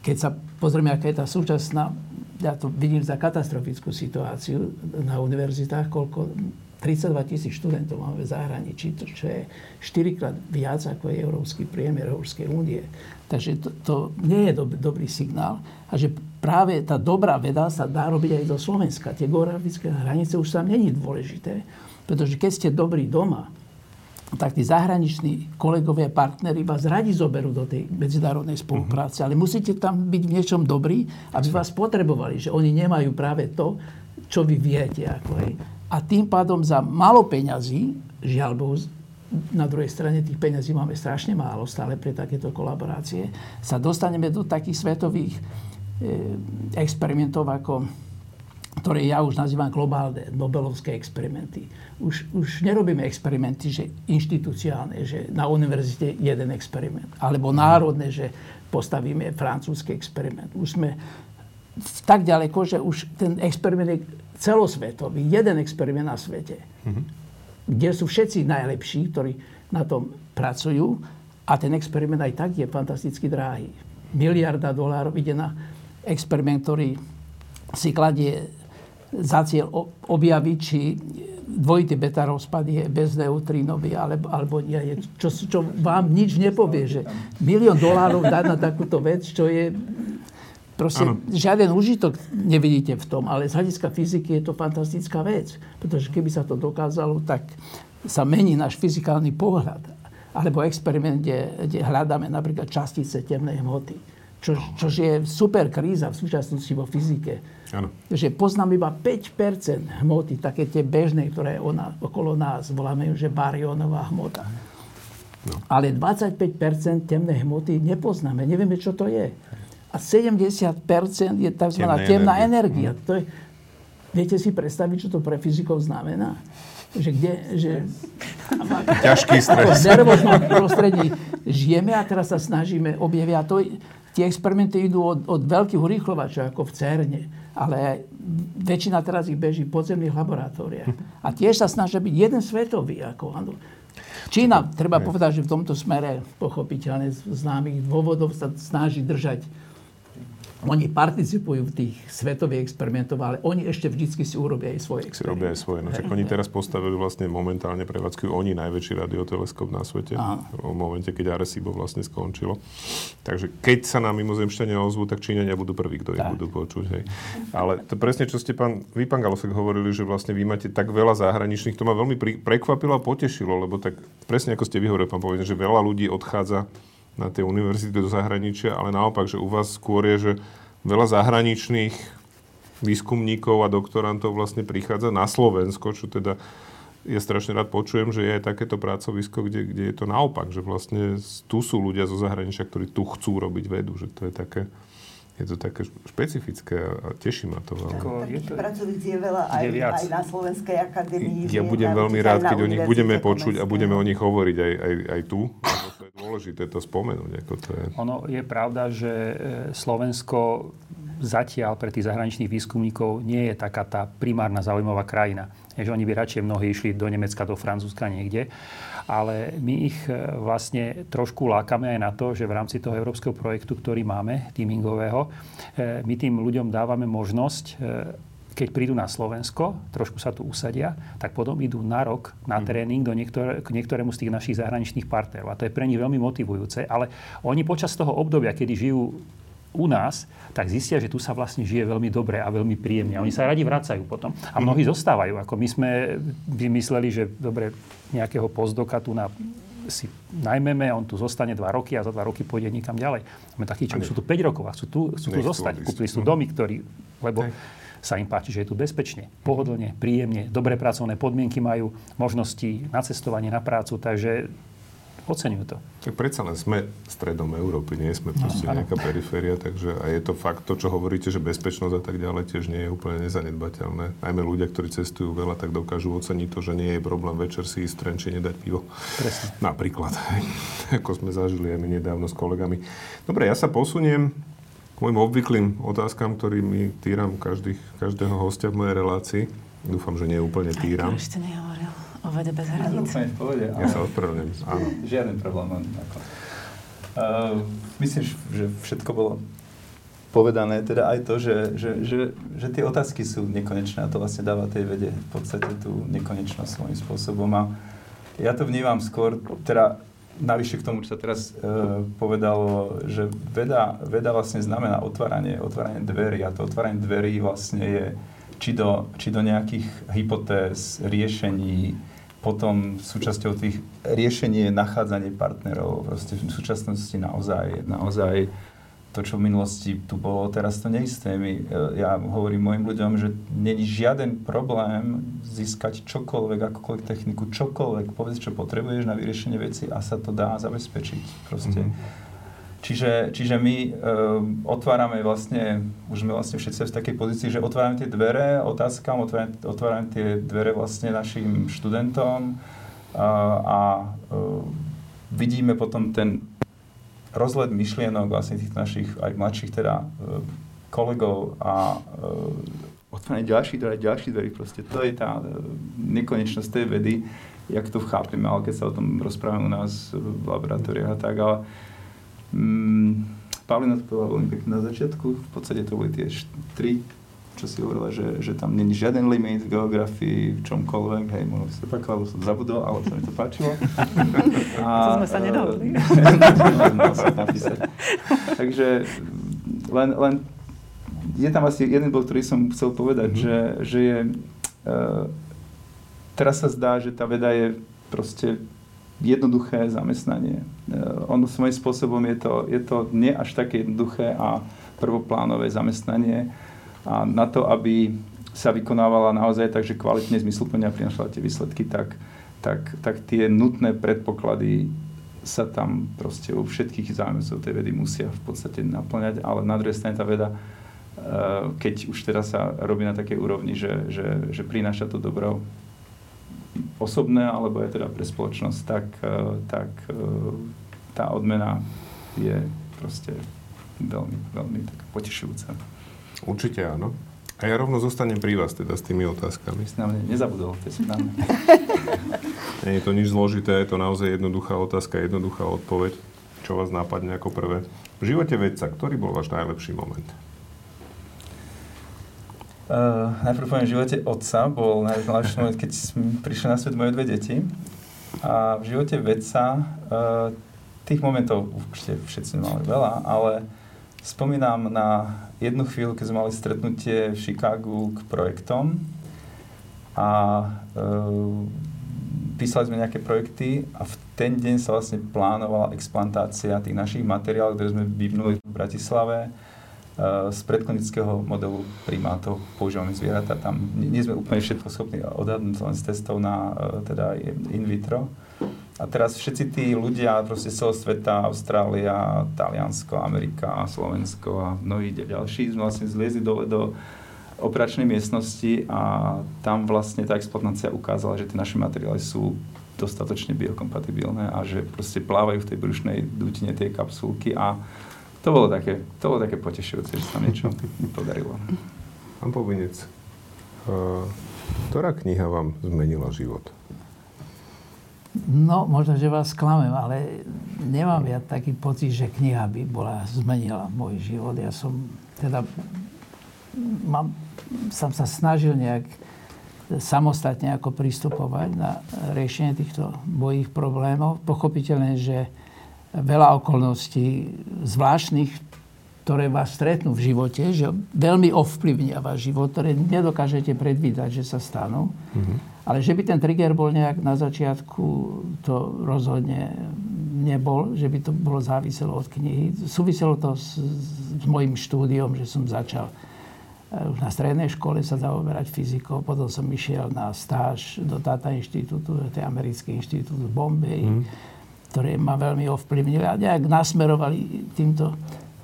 keď sa pozrieme, aká je tá súčasná ja to vidím za katastrofickú situáciu na univerzitách, koľko 32 tisíc študentov máme v zahraničí, čo je 4 krát viac ako je európsky priemer Európskej únie. Takže to, to nie je dob- dobrý signál. A že práve tá dobrá veda sa dá robiť aj do Slovenska. Tie geografické hranice už tam není dôležité. Pretože keď ste dobrí doma, tak tí zahraniční kolegovia, partnery vás radi zoberú do tej medzinárodnej spolupráce. Ale musíte tam byť v niečom dobrý, aby vás potrebovali. Že oni nemajú práve to, čo vy viete. Ako hej. A tým pádom za malo peňazí, žiaľ Bohu, na druhej strane tých peňazí máme strašne málo stále pre takéto kolaborácie, sa dostaneme do takých svetových e, experimentov ako ktoré ja už nazývam globálne Nobelovské experimenty. Už, už nerobíme experimenty, že inštitúciálne, že na univerzite jeden experiment. Alebo národné, že postavíme francúzsky experiment. Už sme tak ďaleko, že už ten experiment je celosvetový. Jeden experiment na svete. Mm-hmm. Kde sú všetci najlepší, ktorí na tom pracujú. A ten experiment aj tak je fantasticky drahý. Miliarda dolárov ide na experiment, ktorý si kladie za cieľ objaviť, či dvojitý beta rozpad je bezneutrinový, alebo, alebo nie je. Čo, čo vám nič nepovie, že milión dolárov dať na takúto vec, čo je Proste ano. žiaden užitok nevidíte v tom, ale z hľadiska fyziky je to fantastická vec. Pretože keby sa to dokázalo, tak sa mení náš fyzikálny pohľad. Alebo experiment, kde, kde hľadáme napríklad častice temnej hmoty. Čo, čož je super kríza v súčasnosti vo fyzike. Ano. Že poznám iba 5% hmoty, také tie bežné, ktoré ona, okolo nás voláme, že barionová hmota. No. Ale 25% temnej hmoty nepoznáme, nevieme, čo to je. A 70% je tzv. temná, temná energia. energia. Mm. To je, viete si predstaviť, čo to pre fyzikov znamená? Že kde, že... Ťažký stres. v nervoznom prostredí žijeme a teraz sa snažíme objaviť. A to, tie experimenty idú od, od veľkých urýchlovačov, ako v CERNE, ale väčšina teraz ich beží v podzemných laboratóriách. A tiež sa snažia byť jeden svetový. Ako, ano. Čína, treba povedať, že v tomto smere pochopiteľne z známych dôvodov sa snaží držať oni participujú v tých svetových experimentoch, ale oni ešte vždycky si urobia aj svoje experimenty. Robia aj svoje. No, však oni teraz postavili vlastne momentálne prevádzkujú oni najväčší radioteleskop na svete. Aha. V momente, keď Arecibo vlastne skončilo. Takže keď sa nám mimozemšťania ozvú, tak Číňania budú prví, kto ich tak. budú počuť. Hej. Ale to presne, čo ste pán, vy, pán Galosek, hovorili, že vlastne vy máte tak veľa zahraničných, to ma veľmi prekvapilo a potešilo, lebo tak presne ako ste vyhovorili, pán povedal, že veľa ľudí odchádza na tie univerzity do zahraničia, ale naopak, že u vás skôr je, že veľa zahraničných výskumníkov a doktorantov vlastne prichádza na Slovensko, čo teda ja strašne rád počujem, že je aj takéto pracovisko, kde, kde je to naopak, že vlastne tu sú ľudia zo zahraničia, ktorí tu chcú robiť vedu, že to je také, je to také špecifické a teší ma to veľmi. Ako, Takých to, pracovíc je veľa aj, je aj na Slovenskej akadémii. Ja budem veľmi rád, keď o nich budeme počuť a budeme o nich hovoriť aj, aj, aj tu. To je dôležité to spomenúť. Ako to je. Ono je pravda, že e, Slovensko zatiaľ pre tých zahraničných výskumníkov nie je taká tá primárna zaujímavá krajina. Je, oni by radšej mnohí išli do Nemecka, do Francúzska niekde ale my ich e, vlastne trošku lákame aj na to, že v rámci toho európskeho projektu, ktorý máme, teamingového, e, my tým ľuďom dávame možnosť keď prídu na Slovensko, trošku sa tu usadia, tak potom idú na rok na mhm. tréning do niektoré, k niektorému z tých našich zahraničných partnerov. A to je pre nich veľmi motivujúce. Ale oni počas toho obdobia, kedy žijú u nás, tak zistia, že tu sa vlastne žije veľmi dobre a veľmi príjemne. Oni sa radi vracajú potom. A mnohí mhm. zostávajú. Ako my sme vymysleli, že dobre, nejakého pozdoka tu na si najmeme, on tu zostane dva roky a za dva roky pôjde niekam ďalej. Máme takí, čo sú tu 5 rokov a chcú tu, chcú tu zostať. Kúpili sú domy, ktorí, lebo sa im páči, že je tu bezpečne, pohodlne, príjemne, dobré pracovné podmienky majú, možnosti na cestovanie, na prácu, takže oceňujú to. Tak predsa len sme stredom Európy, nie sme proste no, nejaká periféria, takže a je to fakt to, čo hovoríte, že bezpečnosť a tak ďalej tiež nie je úplne nezanedbateľné. Najmä ľudia, ktorí cestujú veľa, tak dokážu oceniť to, že nie je problém večer si ísť v Trenčine dať pivo. Presne. Napríklad, ako sme zažili aj my nedávno s kolegami. Dobre, ja sa posuniem k môjim obvyklým otázkam, ktorými týram každých, každého hostia v mojej relácii. Dúfam, že nie úplne týram. Aj to ešte nehovoril o vede bez hraníc. Ja sa ospravedlňujem. Áno. Žiaden problém. Ako. Uh, myslím, že všetko bolo povedané, teda aj to, že, že, že, že tie otázky sú nekonečné a to vlastne dáva tej vede v podstate tú nekonečnosť svojím spôsobom a ja to vnímam skôr, teda navyše k tomu, čo sa teraz e, povedalo, že veda, veda vlastne znamená otváranie, otváranie dverí a to otváranie dverí vlastne je či do, či do nejakých hypotéz, riešení, potom súčasťou tých riešení je nachádzanie partnerov. Proste v súčasnosti naozaj, naozaj to, čo v minulosti tu bolo, teraz to neisté. My, e, ja hovorím mojim ľuďom, že není žiaden problém získať čokoľvek, akokoľvek techniku, čokoľvek, povedz, čo potrebuješ na vyriešenie veci a sa to dá zabezpečiť. Proste. Mm-hmm Čiže, čiže my uh, otvárame vlastne, už sme vlastne všetci v takej pozícii, že otvárame tie dvere otázkam, otvárame, otvárame tie dvere vlastne našim študentom uh, a uh, vidíme potom ten rozhled myšlienok vlastne tých našich aj mladších teda uh, kolegov a uh, otvárame ďalší dvere, ďalší dvere, proste to je tá uh, nekonečnosť tej vedy, jak to chápeme, ale keď sa o tom rozprávame u nás v laboratóriách a tak, ale Mm, Pavlina to povedala veľmi pekne na začiatku. V podstate to boli tie tri, čo si hovorila, že, že tam není žiaden limit v geografii, v čomkoľvek. Hej, možno si to pakla, lebo som zabudol, ale sa mi to páčilo. A, to sme sa nedohodli. Takže len, len je tam asi jeden bod, ktorý som chcel povedať, mm-hmm. že, že je... Uh, teraz sa zdá, že tá veda je proste jednoduché zamestnanie. Eh, ono svojím spôsobom je to, je to nie až také jednoduché a prvoplánové zamestnanie. A na to, aby sa vykonávala naozaj tak, že kvalitne, zmysluplne a prinašala tie výsledky, tak, tak, tak tie nutné predpoklady sa tam proste u všetkých zájemcov tej vedy musia v podstate naplňať, ale na druhej strane tá veda, eh, keď už teraz sa robí na takej úrovni, že, že, že prináša to dobro osobné, alebo aj teda pre spoločnosť, tak, e, tak e, tá odmena je proste veľmi, veľmi tak potešujúca. Určite áno. A ja rovno zostanem pri vás teda s tými otázkami. Si na mňa nezabudol, to je správne. Nie je to nič zložité, je to naozaj jednoduchá otázka, jednoduchá odpoveď. Čo vás nápadne ako prvé? V živote vedca, ktorý bol váš najlepší moment? Uh, najprv poviem, v živote otca bol najlepší moment, keď prišli na svet moje dve deti. A v živote vedca uh, tých momentov určite všetci mali veľa, ale spomínam na jednu chvíľu, keď sme mali stretnutie v Chicagu k projektom a uh, písali sme nejaké projekty a v ten deň sa vlastne plánovala explantácia tých našich materiálov, ktoré sme vyvinuli v Bratislave Eh, z predklinického modelu primátov používame zvieratá. Tam nie sme úplne všetko schopní odhadnúť len z testov na eh, teda in vitro. A teraz všetci tí ľudia z celého sveta, Austrália, Taliansko, Amerika, Slovensko a mnohí ďalší vlastne zliezli dole do operačnej miestnosti a tam vlastne tá exploatácia ukázala, že tie naše materiály sú dostatočne biokompatibilné a že proste plávajú v tej brušnej dutine tie kapsulky a to bolo také, to bolo také potešujúce, že sa niečo podarilo. Pán Povinec, uh, ktorá kniha vám zmenila život? No, možno, že vás sklamem, ale nemám ja taký pocit, že kniha by bola, zmenila môj život. Ja som teda, mám, som sa snažil nejak samostatne ako pristupovať na riešenie týchto mojich problémov. Pochopiteľne, že veľa okolností zvláštnych, ktoré vás stretnú v živote, že veľmi ovplyvnia váš život, ktoré nedokážete predvídať, že sa stanú. Mm-hmm. Ale že by ten trigger bol nejak na začiatku, to rozhodne nebol, že by to bolo záviselo od knihy. Súviselo to s, s mojim štúdiom, že som začal eh, už na strednej škole sa zaoberať fyzikou, potom som išiel na stáž do Tata inštitútu, to je americký inštitút v Bombay. Mm ktoré ma veľmi ovplyvnili a nejak nasmerovali týmto,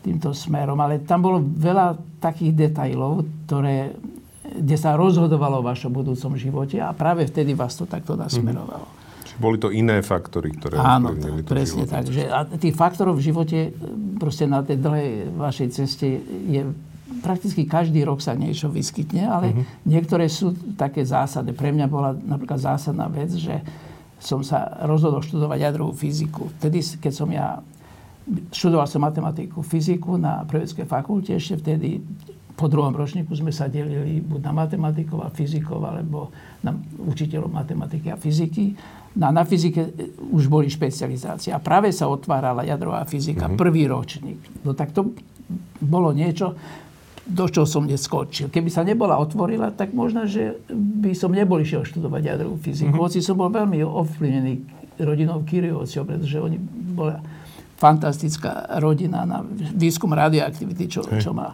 týmto smerom. Ale tam bolo veľa takých detajlov, ktoré, kde sa rozhodovalo o vašom budúcom živote a práve vtedy vás to takto nasmerovalo. Mm-hmm. Čiže boli to iné faktory, ktoré Áno, tak, presne život. tak. Že, a tých faktorov v živote proste na tej dlhej vašej ceste je prakticky každý rok sa niečo vyskytne, ale mm-hmm. niektoré sú také zásady. Pre mňa bola napríklad zásadná vec, že som sa rozhodol študovať jadrovú fyziku. Vtedy, keď som ja študoval som matematiku, fyziku na Prevedeckej fakulte, ešte vtedy po druhom ročníku sme sa delili buď na matematikov a fyzikov, alebo na učiteľov matematiky a fyziky. No a na fyzike už boli špecializácie. A práve sa otvárala jadrová fyzika, mm-hmm. prvý ročník. No tak to bolo niečo, do čoho som neskočil. Keby sa nebola otvorila, tak možno, že by som nebol išiel študovať jadrovú fyziku. Mm-hmm. Hoci som bol veľmi ovplyvnený rodinou Kyriovcov, pretože oni bola fantastická rodina na výskum radioaktivity, čo, čo má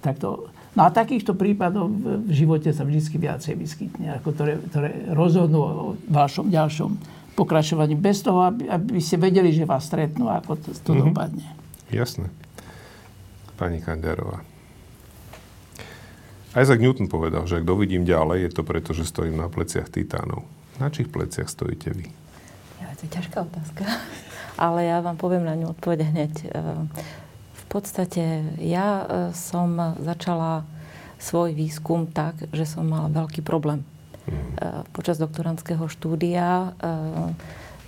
takto... No a takýchto prípadov v živote sa vždy viacej vyskytne, ako ktoré, ktoré rozhodnú o vašom ďalšom pokračovaní, bez toho, aby, aby ste vedeli, že vás stretnú, ako to, to mm-hmm. dopadne. Jasné. Pani Kanderová. Isaac Newton povedal, že ak dovidím ďalej, je to preto, že stojím na pleciach titánov. Na čích pleciach stojíte vy? Ja, to je ťažká otázka. Ale ja vám poviem na ňu odpoveď hneď. E, v podstate ja e, som začala svoj výskum tak, že som mala veľký problém. Mm. Počas doktorandského štúdia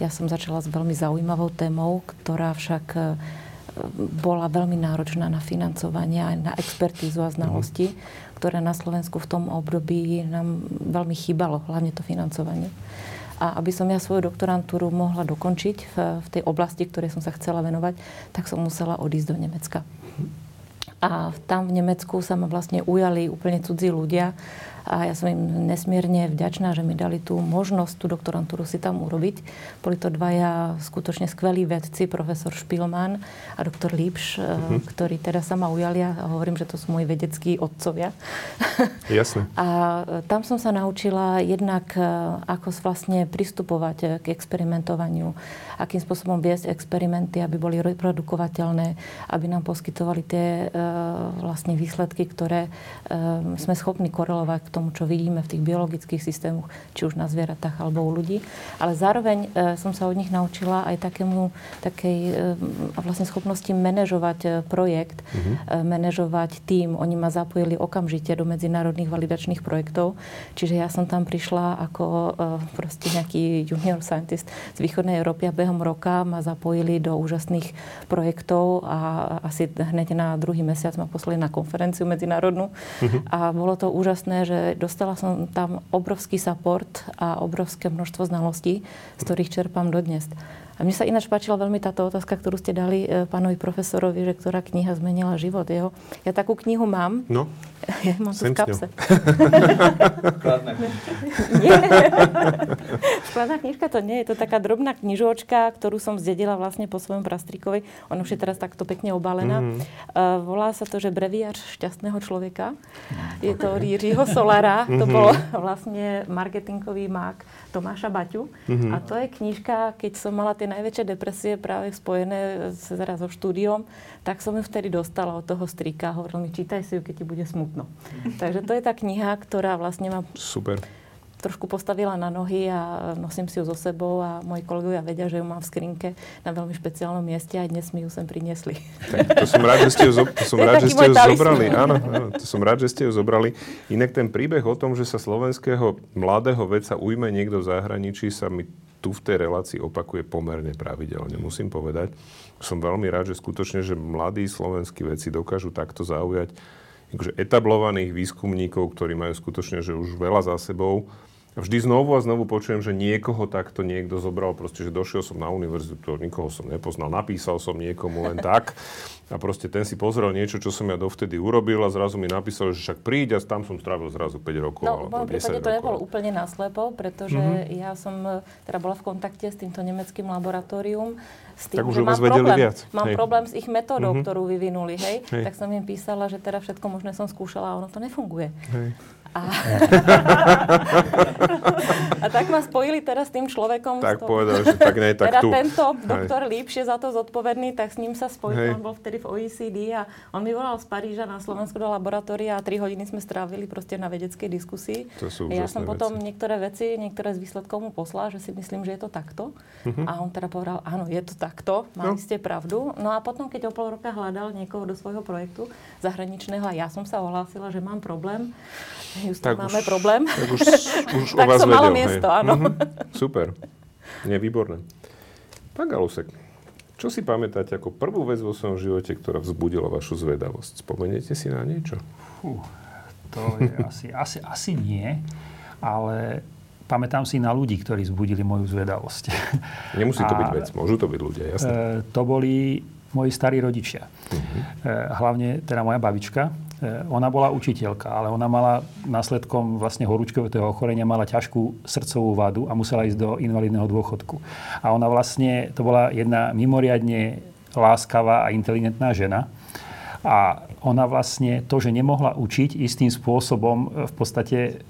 ja som začala s veľmi zaujímavou témou, ktorá však bola veľmi náročná na financovanie aj na expertízu a znalosti. Mm ktoré na Slovensku v tom období nám veľmi chýbalo, hlavne to financovanie. A aby som ja svoju doktorantúru mohla dokončiť v, v tej oblasti, ktorej som sa chcela venovať, tak som musela odísť do Nemecka. A tam v Nemecku sa ma vlastne ujali úplne cudzí ľudia, a ja som im nesmierne vďačná, že mi dali tú možnosť tú doktorantúru si tam urobiť. Boli to dvaja skutočne skvelí vedci, profesor Špilman a doktor Lípš, uh-huh. ktorí teda sa ma ujali a hovorím, že to sú moji vedeckí otcovia. Jasne. a e, tam som sa naučila jednak, e, ako vlastne pristupovať k experimentovaniu, akým spôsobom viesť experimenty, aby boli reprodukovateľné, aby nám poskytovali tie vlastne výsledky, ktoré sme schopní korelovať tomu, čo vidíme v tých biologických systémoch, či už na zvieratách alebo u ľudí. Ale zároveň e, som sa od nich naučila aj takému, takej e, vlastne schopnosti manažovať e, projekt, uh-huh. manažovať tým. Oni ma zapojili okamžite do medzinárodných validačných projektov. Čiže ja som tam prišla ako proste nejaký junior scientist z východnej Európy a behom roka ma zapojili do úžasných projektov a asi hneď na druhý mesiac ma poslali na konferenciu medzinárodnú. Uh-huh. A bolo to úžasné, že dostala som tam obrovský support a obrovské množstvo znalostí, z ktorých čerpám dodnes. A mne sa ináč páčila veľmi táto otázka, ktorú ste dali e, pánovi profesorovi, že ktorá kniha zmenila život jeho. Ja takú knihu mám. No. Ja mám tu v kapse. Skladná Skladná knižka to nie je. To taká drobná knižočka, ktorú som zdedila vlastne po svojom prastrikovi. Ona už je teraz takto pekne obalená. Mm. Uh, volá sa to, že breviář šťastného človeka. Je to. Jiřího Solara. Mm-hmm. To mhm. bol vlastne marketingový mák Tomáša Baťu. Mm-hmm. A to je knižka, keď som mala tie najväčšie depresie práve spojené teraz so štúdiom, tak som ju vtedy dostala od toho strika. Hovoril mi, čítaj si ju, keď ti bude smutno. Takže to je tá kniha, ktorá vlastne ma... Super trošku postavila na nohy a nosím si ju so sebou a moji kolegovia vedia, že ju mám v skrinke na veľmi špeciálnom mieste a dnes mi ju sem priniesli. Tak, to som rád, že ste ju, zo, to som rád, že ste ju zobrali. Áno, áno, to som rád, že ste ju zobrali. Inak ten príbeh o tom, že sa slovenského mladého vedca ujme niekto v zahraničí, sa mi tu v tej relácii opakuje pomerne pravidelne, musím povedať. Som veľmi rád, že skutočne, že mladí slovenskí vedci dokážu takto zaujať akože etablovaných výskumníkov, ktorí majú skutočne že už veľa za sebou vždy znovu a znovu počujem, že niekoho takto niekto zobral, proste, že došiel som na univerzitu, nikoho som nepoznal, napísal som niekomu len tak a proste ten si pozrel niečo, čo som ja dovtedy urobil a zrazu mi napísal, že však príď a tam som strávil zrazu 5 rokov. No, v mojom prípade to nebolo úplne naslepo, pretože mm-hmm. ja som e, teda bola v kontakte s týmto nemeckým laboratórium s tým, tak už že mám problém, viac. mám hej. problém s ich metódou, mm-hmm. ktorú vyvinuli, hej? hej. Tak som im písala, že teda všetko možné som skúšala a ono to nefunguje. Hej. A... a tak ma spojili teraz s tým človekom. Tak povedal, že tak nie, tak teda tu. tento doktor Lípš je za to zodpovedný, tak s ním sa spojil. On bol vtedy v OECD a on mi volal z Paríža na Slovensku do laboratória a tri hodiny sme strávili proste na vedeckej diskusii. To sú ja som potom veci. niektoré veci, niektoré z výsledkov mu poslala, že si myslím, že je to takto. Uh-huh. A on teda povedal, áno, je to takto, mali no. ste pravdu. No a potom, keď o pol roka hľadal niekoho do svojho projektu zahraničného a ja som sa ohlásila, že mám problém, Houston, tak máme už, problém. Tak už, už tak o vás som vedel, malo miesto, hej. áno. Mm-hmm. Super. Nie, výborné. Pán Galusek, čo si pamätáte ako prvú vec vo svojom živote, ktorá vzbudila vašu zvedavosť? Spomeniete si na niečo? Fú, to je asi, asi, asi nie, ale pamätám si na ľudí, ktorí vzbudili moju zvedavosť. Nemusí to A, byť vec, môžu to byť ľudia, jasne. E, to boli moji starí rodičia. Uh-huh. Hlavne teda moja babička, E, ona bola učiteľka, ale ona mala následkom vlastne horúčkového ochorenia mala ťažkú srdcovú vadu a musela ísť do invalidného dôchodku. A ona vlastne, to bola jedna mimoriadne láskavá a inteligentná žena. A ona vlastne to, že nemohla učiť istým spôsobom v podstate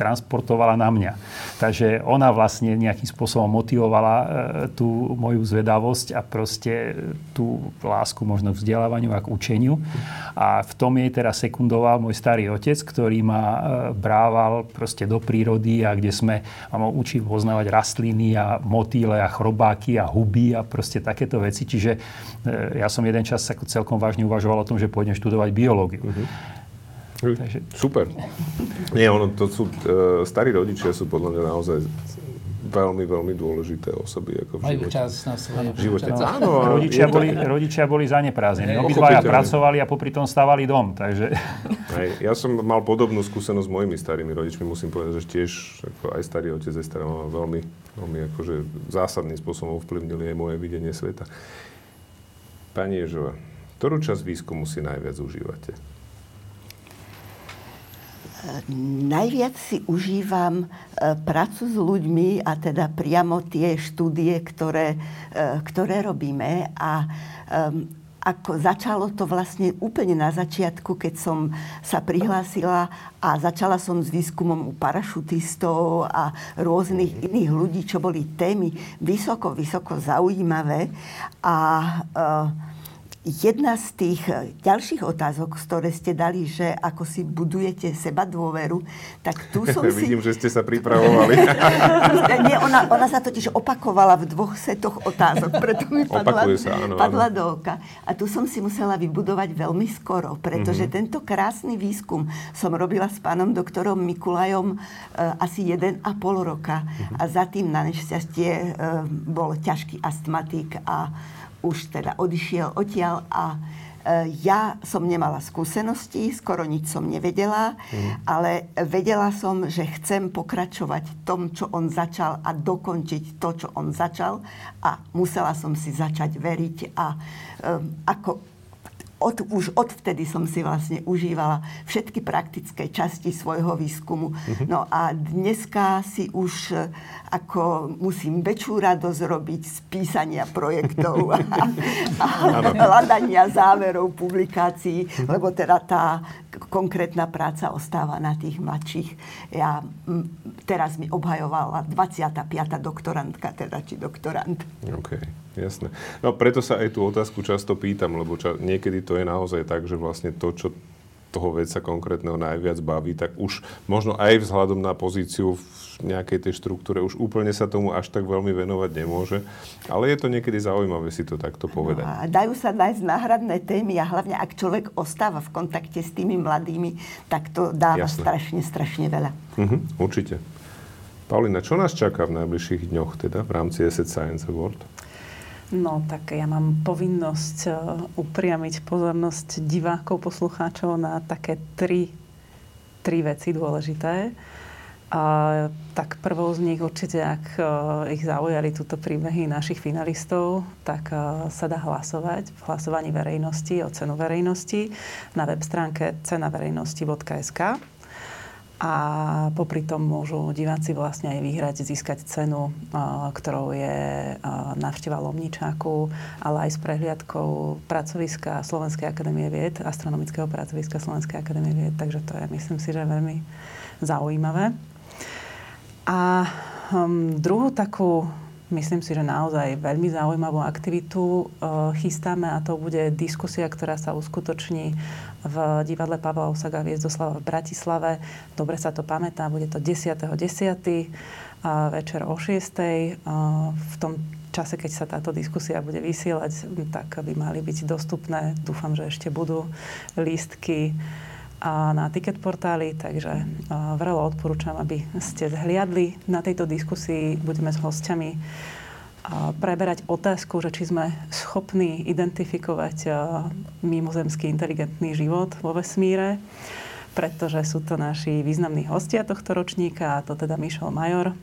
transportovala na mňa. Takže ona vlastne nejakým spôsobom motivovala e, tú moju zvedavosť a proste tú lásku možno k vzdelávaniu a k učeniu. A v tom jej teraz sekundoval môj starý otec, ktorý ma e, brával proste do prírody a kde sme ma učil poznávať rastliny a motýle a chrobáky a huby a proste takéto veci. Čiže e, ja som jeden čas celkom vážne uvažoval o tom, že pôjdem študovať biológiu. Uh-huh. Takže... Super. Nie, ono, to sú, uh, starí rodičia sú podľa mňa naozaj veľmi, veľmi dôležité osoby ako v Majú živote. čas na svoje. V živote. No. Áno, rodičia, to... boli, rodičia boli zaneprázdnení. Obidvaja pracovali a popri tom stavali dom. Takže... Hej, ja som mal podobnú skúsenosť s mojimi starými rodičmi. Musím povedať, že tiež ako aj starý otec, aj stará mama veľmi, veľmi akože zásadným spôsobom ovplyvnili aj moje videnie sveta. Pani Ježova, ktorú časť výskumu si najviac užívate? Najviac si užívam e, prácu s ľuďmi a teda priamo tie štúdie, ktoré, e, ktoré robíme. A ako začalo to vlastne úplne na začiatku, keď som sa prihlásila a začala som s výskumom u parašutistov a rôznych iných ľudí, čo boli témy vysoko, vysoko zaujímavé. A uh, Jedna z tých e, ďalších otázok, ktoré ste dali, že ako si budujete seba dôveru, tak tu som si... Vidím, že ste sa pripravovali. Nie, ona, ona sa totiž opakovala v dvoch setoch otázok, preto mi padla, sa, áno, padla áno. do oka. A tu som si musela vybudovať veľmi skoro, pretože mm-hmm. tento krásny výskum som robila s pánom doktorom Mikulajom e, asi jeden a pol roka. Mm-hmm. A za tým na nešťastie e, bol ťažký astmatik a už teda odišiel odtiaľ a e, ja som nemala skúsenosti, skoro nič som nevedela, mm. ale vedela som, že chcem pokračovať v tom, čo on začal a dokončiť to, čo on začal a musela som si začať veriť a um, ako od, už odvtedy som si vlastne užívala všetky praktické časti svojho výskumu. Mm-hmm. No a dneska si už e, ako musím väčšiu radosť robiť z písania projektov a, a hľadania záverov publikácií, lebo teda tá konkrétna práca ostáva na tých mladších. Ja, m, teraz mi obhajovala 25. doktorantka, teda či doktorant. Okay. Jasné. No preto sa aj tú otázku často pýtam, lebo ča, niekedy to je naozaj tak, že vlastne to, čo toho vedca konkrétneho najviac baví, tak už možno aj vzhľadom na pozíciu v nejakej tej štruktúre už úplne sa tomu až tak veľmi venovať nemôže. Ale je to niekedy zaujímavé si to takto povedať. No a dajú sa nájsť náhradné témy a hlavne ak človek ostáva v kontakte s tými mladými, tak to dáva Jasné. strašne, strašne veľa. Mhm, určite. Paulina, čo nás čaká v najbližších dňoch teda v rámci Asset Science Award? No, tak ja mám povinnosť uh, upriamiť pozornosť divákov, poslucháčov na také tri, tri veci dôležité. A, tak prvou z nich určite, ak uh, ich zaujali túto príbehy našich finalistov, tak sa dá hlasovať v hlasovaní verejnosti o cenu verejnosti na web stránke cenaverejnosti.sk a popri tom môžu diváci vlastne aj vyhrať, získať cenu, ktorou je návšteva Lomničáku, ale aj s prehliadkou pracoviska Slovenskej akadémie vied, astronomického pracoviska Slovenskej akadémie vied, takže to je, myslím si, že veľmi zaujímavé. A um, druhú takú myslím si, že naozaj veľmi zaujímavú aktivitu uh, chystáme a to bude diskusia, ktorá sa uskutoční v divadle Pavla Osaga Viezdoslava v Bratislave. Dobre sa to pamätá, bude to 10.10. 10. večer o 6. V tom čase, keď sa táto diskusia bude vysielať, tak by mali byť dostupné. Dúfam, že ešte budú lístky a na ticket portáli, takže vrelo odporúčam, aby ste zhliadli na tejto diskusii. Budeme s hostiami preberať otázku, že či sme schopní identifikovať mimozemský inteligentný život vo vesmíre, pretože sú to naši významní hostia tohto ročníka, a to teda Michel Major,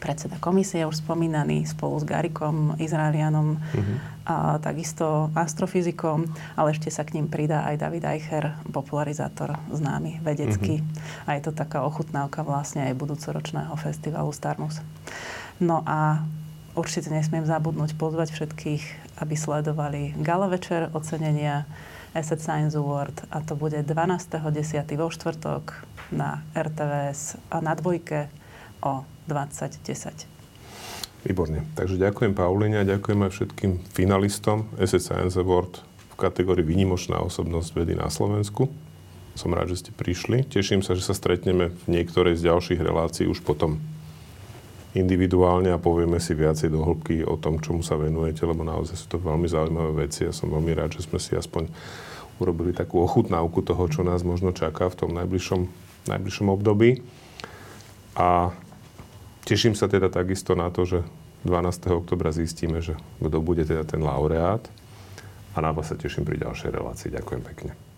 predseda komisie už spomínaný spolu s Garikom, Izraelianom, uh-huh. a takisto astrofyzikom, ale ešte sa k ním pridá aj David Eicher, popularizátor známy vedecký. Uh-huh. A je to taká ochutnávka vlastne aj budúcoročného festivalu Starmus. No a určite nesmiem zabudnúť pozvať všetkých, aby sledovali gala večer ocenenia Asset Science Award a to bude 12.10. vo štvrtok na RTVS a na dvojke o 2010. Výborne. Takže ďakujem Pauline a ďakujem aj všetkým finalistom Asset Science Award v kategórii Výnimočná osobnosť vedy na Slovensku. Som rád, že ste prišli. Teším sa, že sa stretneme v niektorej z ďalších relácií už potom individuálne a povieme si viacej do hĺbky o tom, čomu sa venujete, lebo naozaj sú to veľmi zaujímavé veci a som veľmi rád, že sme si aspoň urobili takú ochutnávku toho, čo nás možno čaká v tom najbližšom, najbližšom období. A Teším sa teda takisto na to, že 12. oktobra zistíme, že kto bude teda ten laureát. A na vás sa teším pri ďalšej relácii. Ďakujem pekne.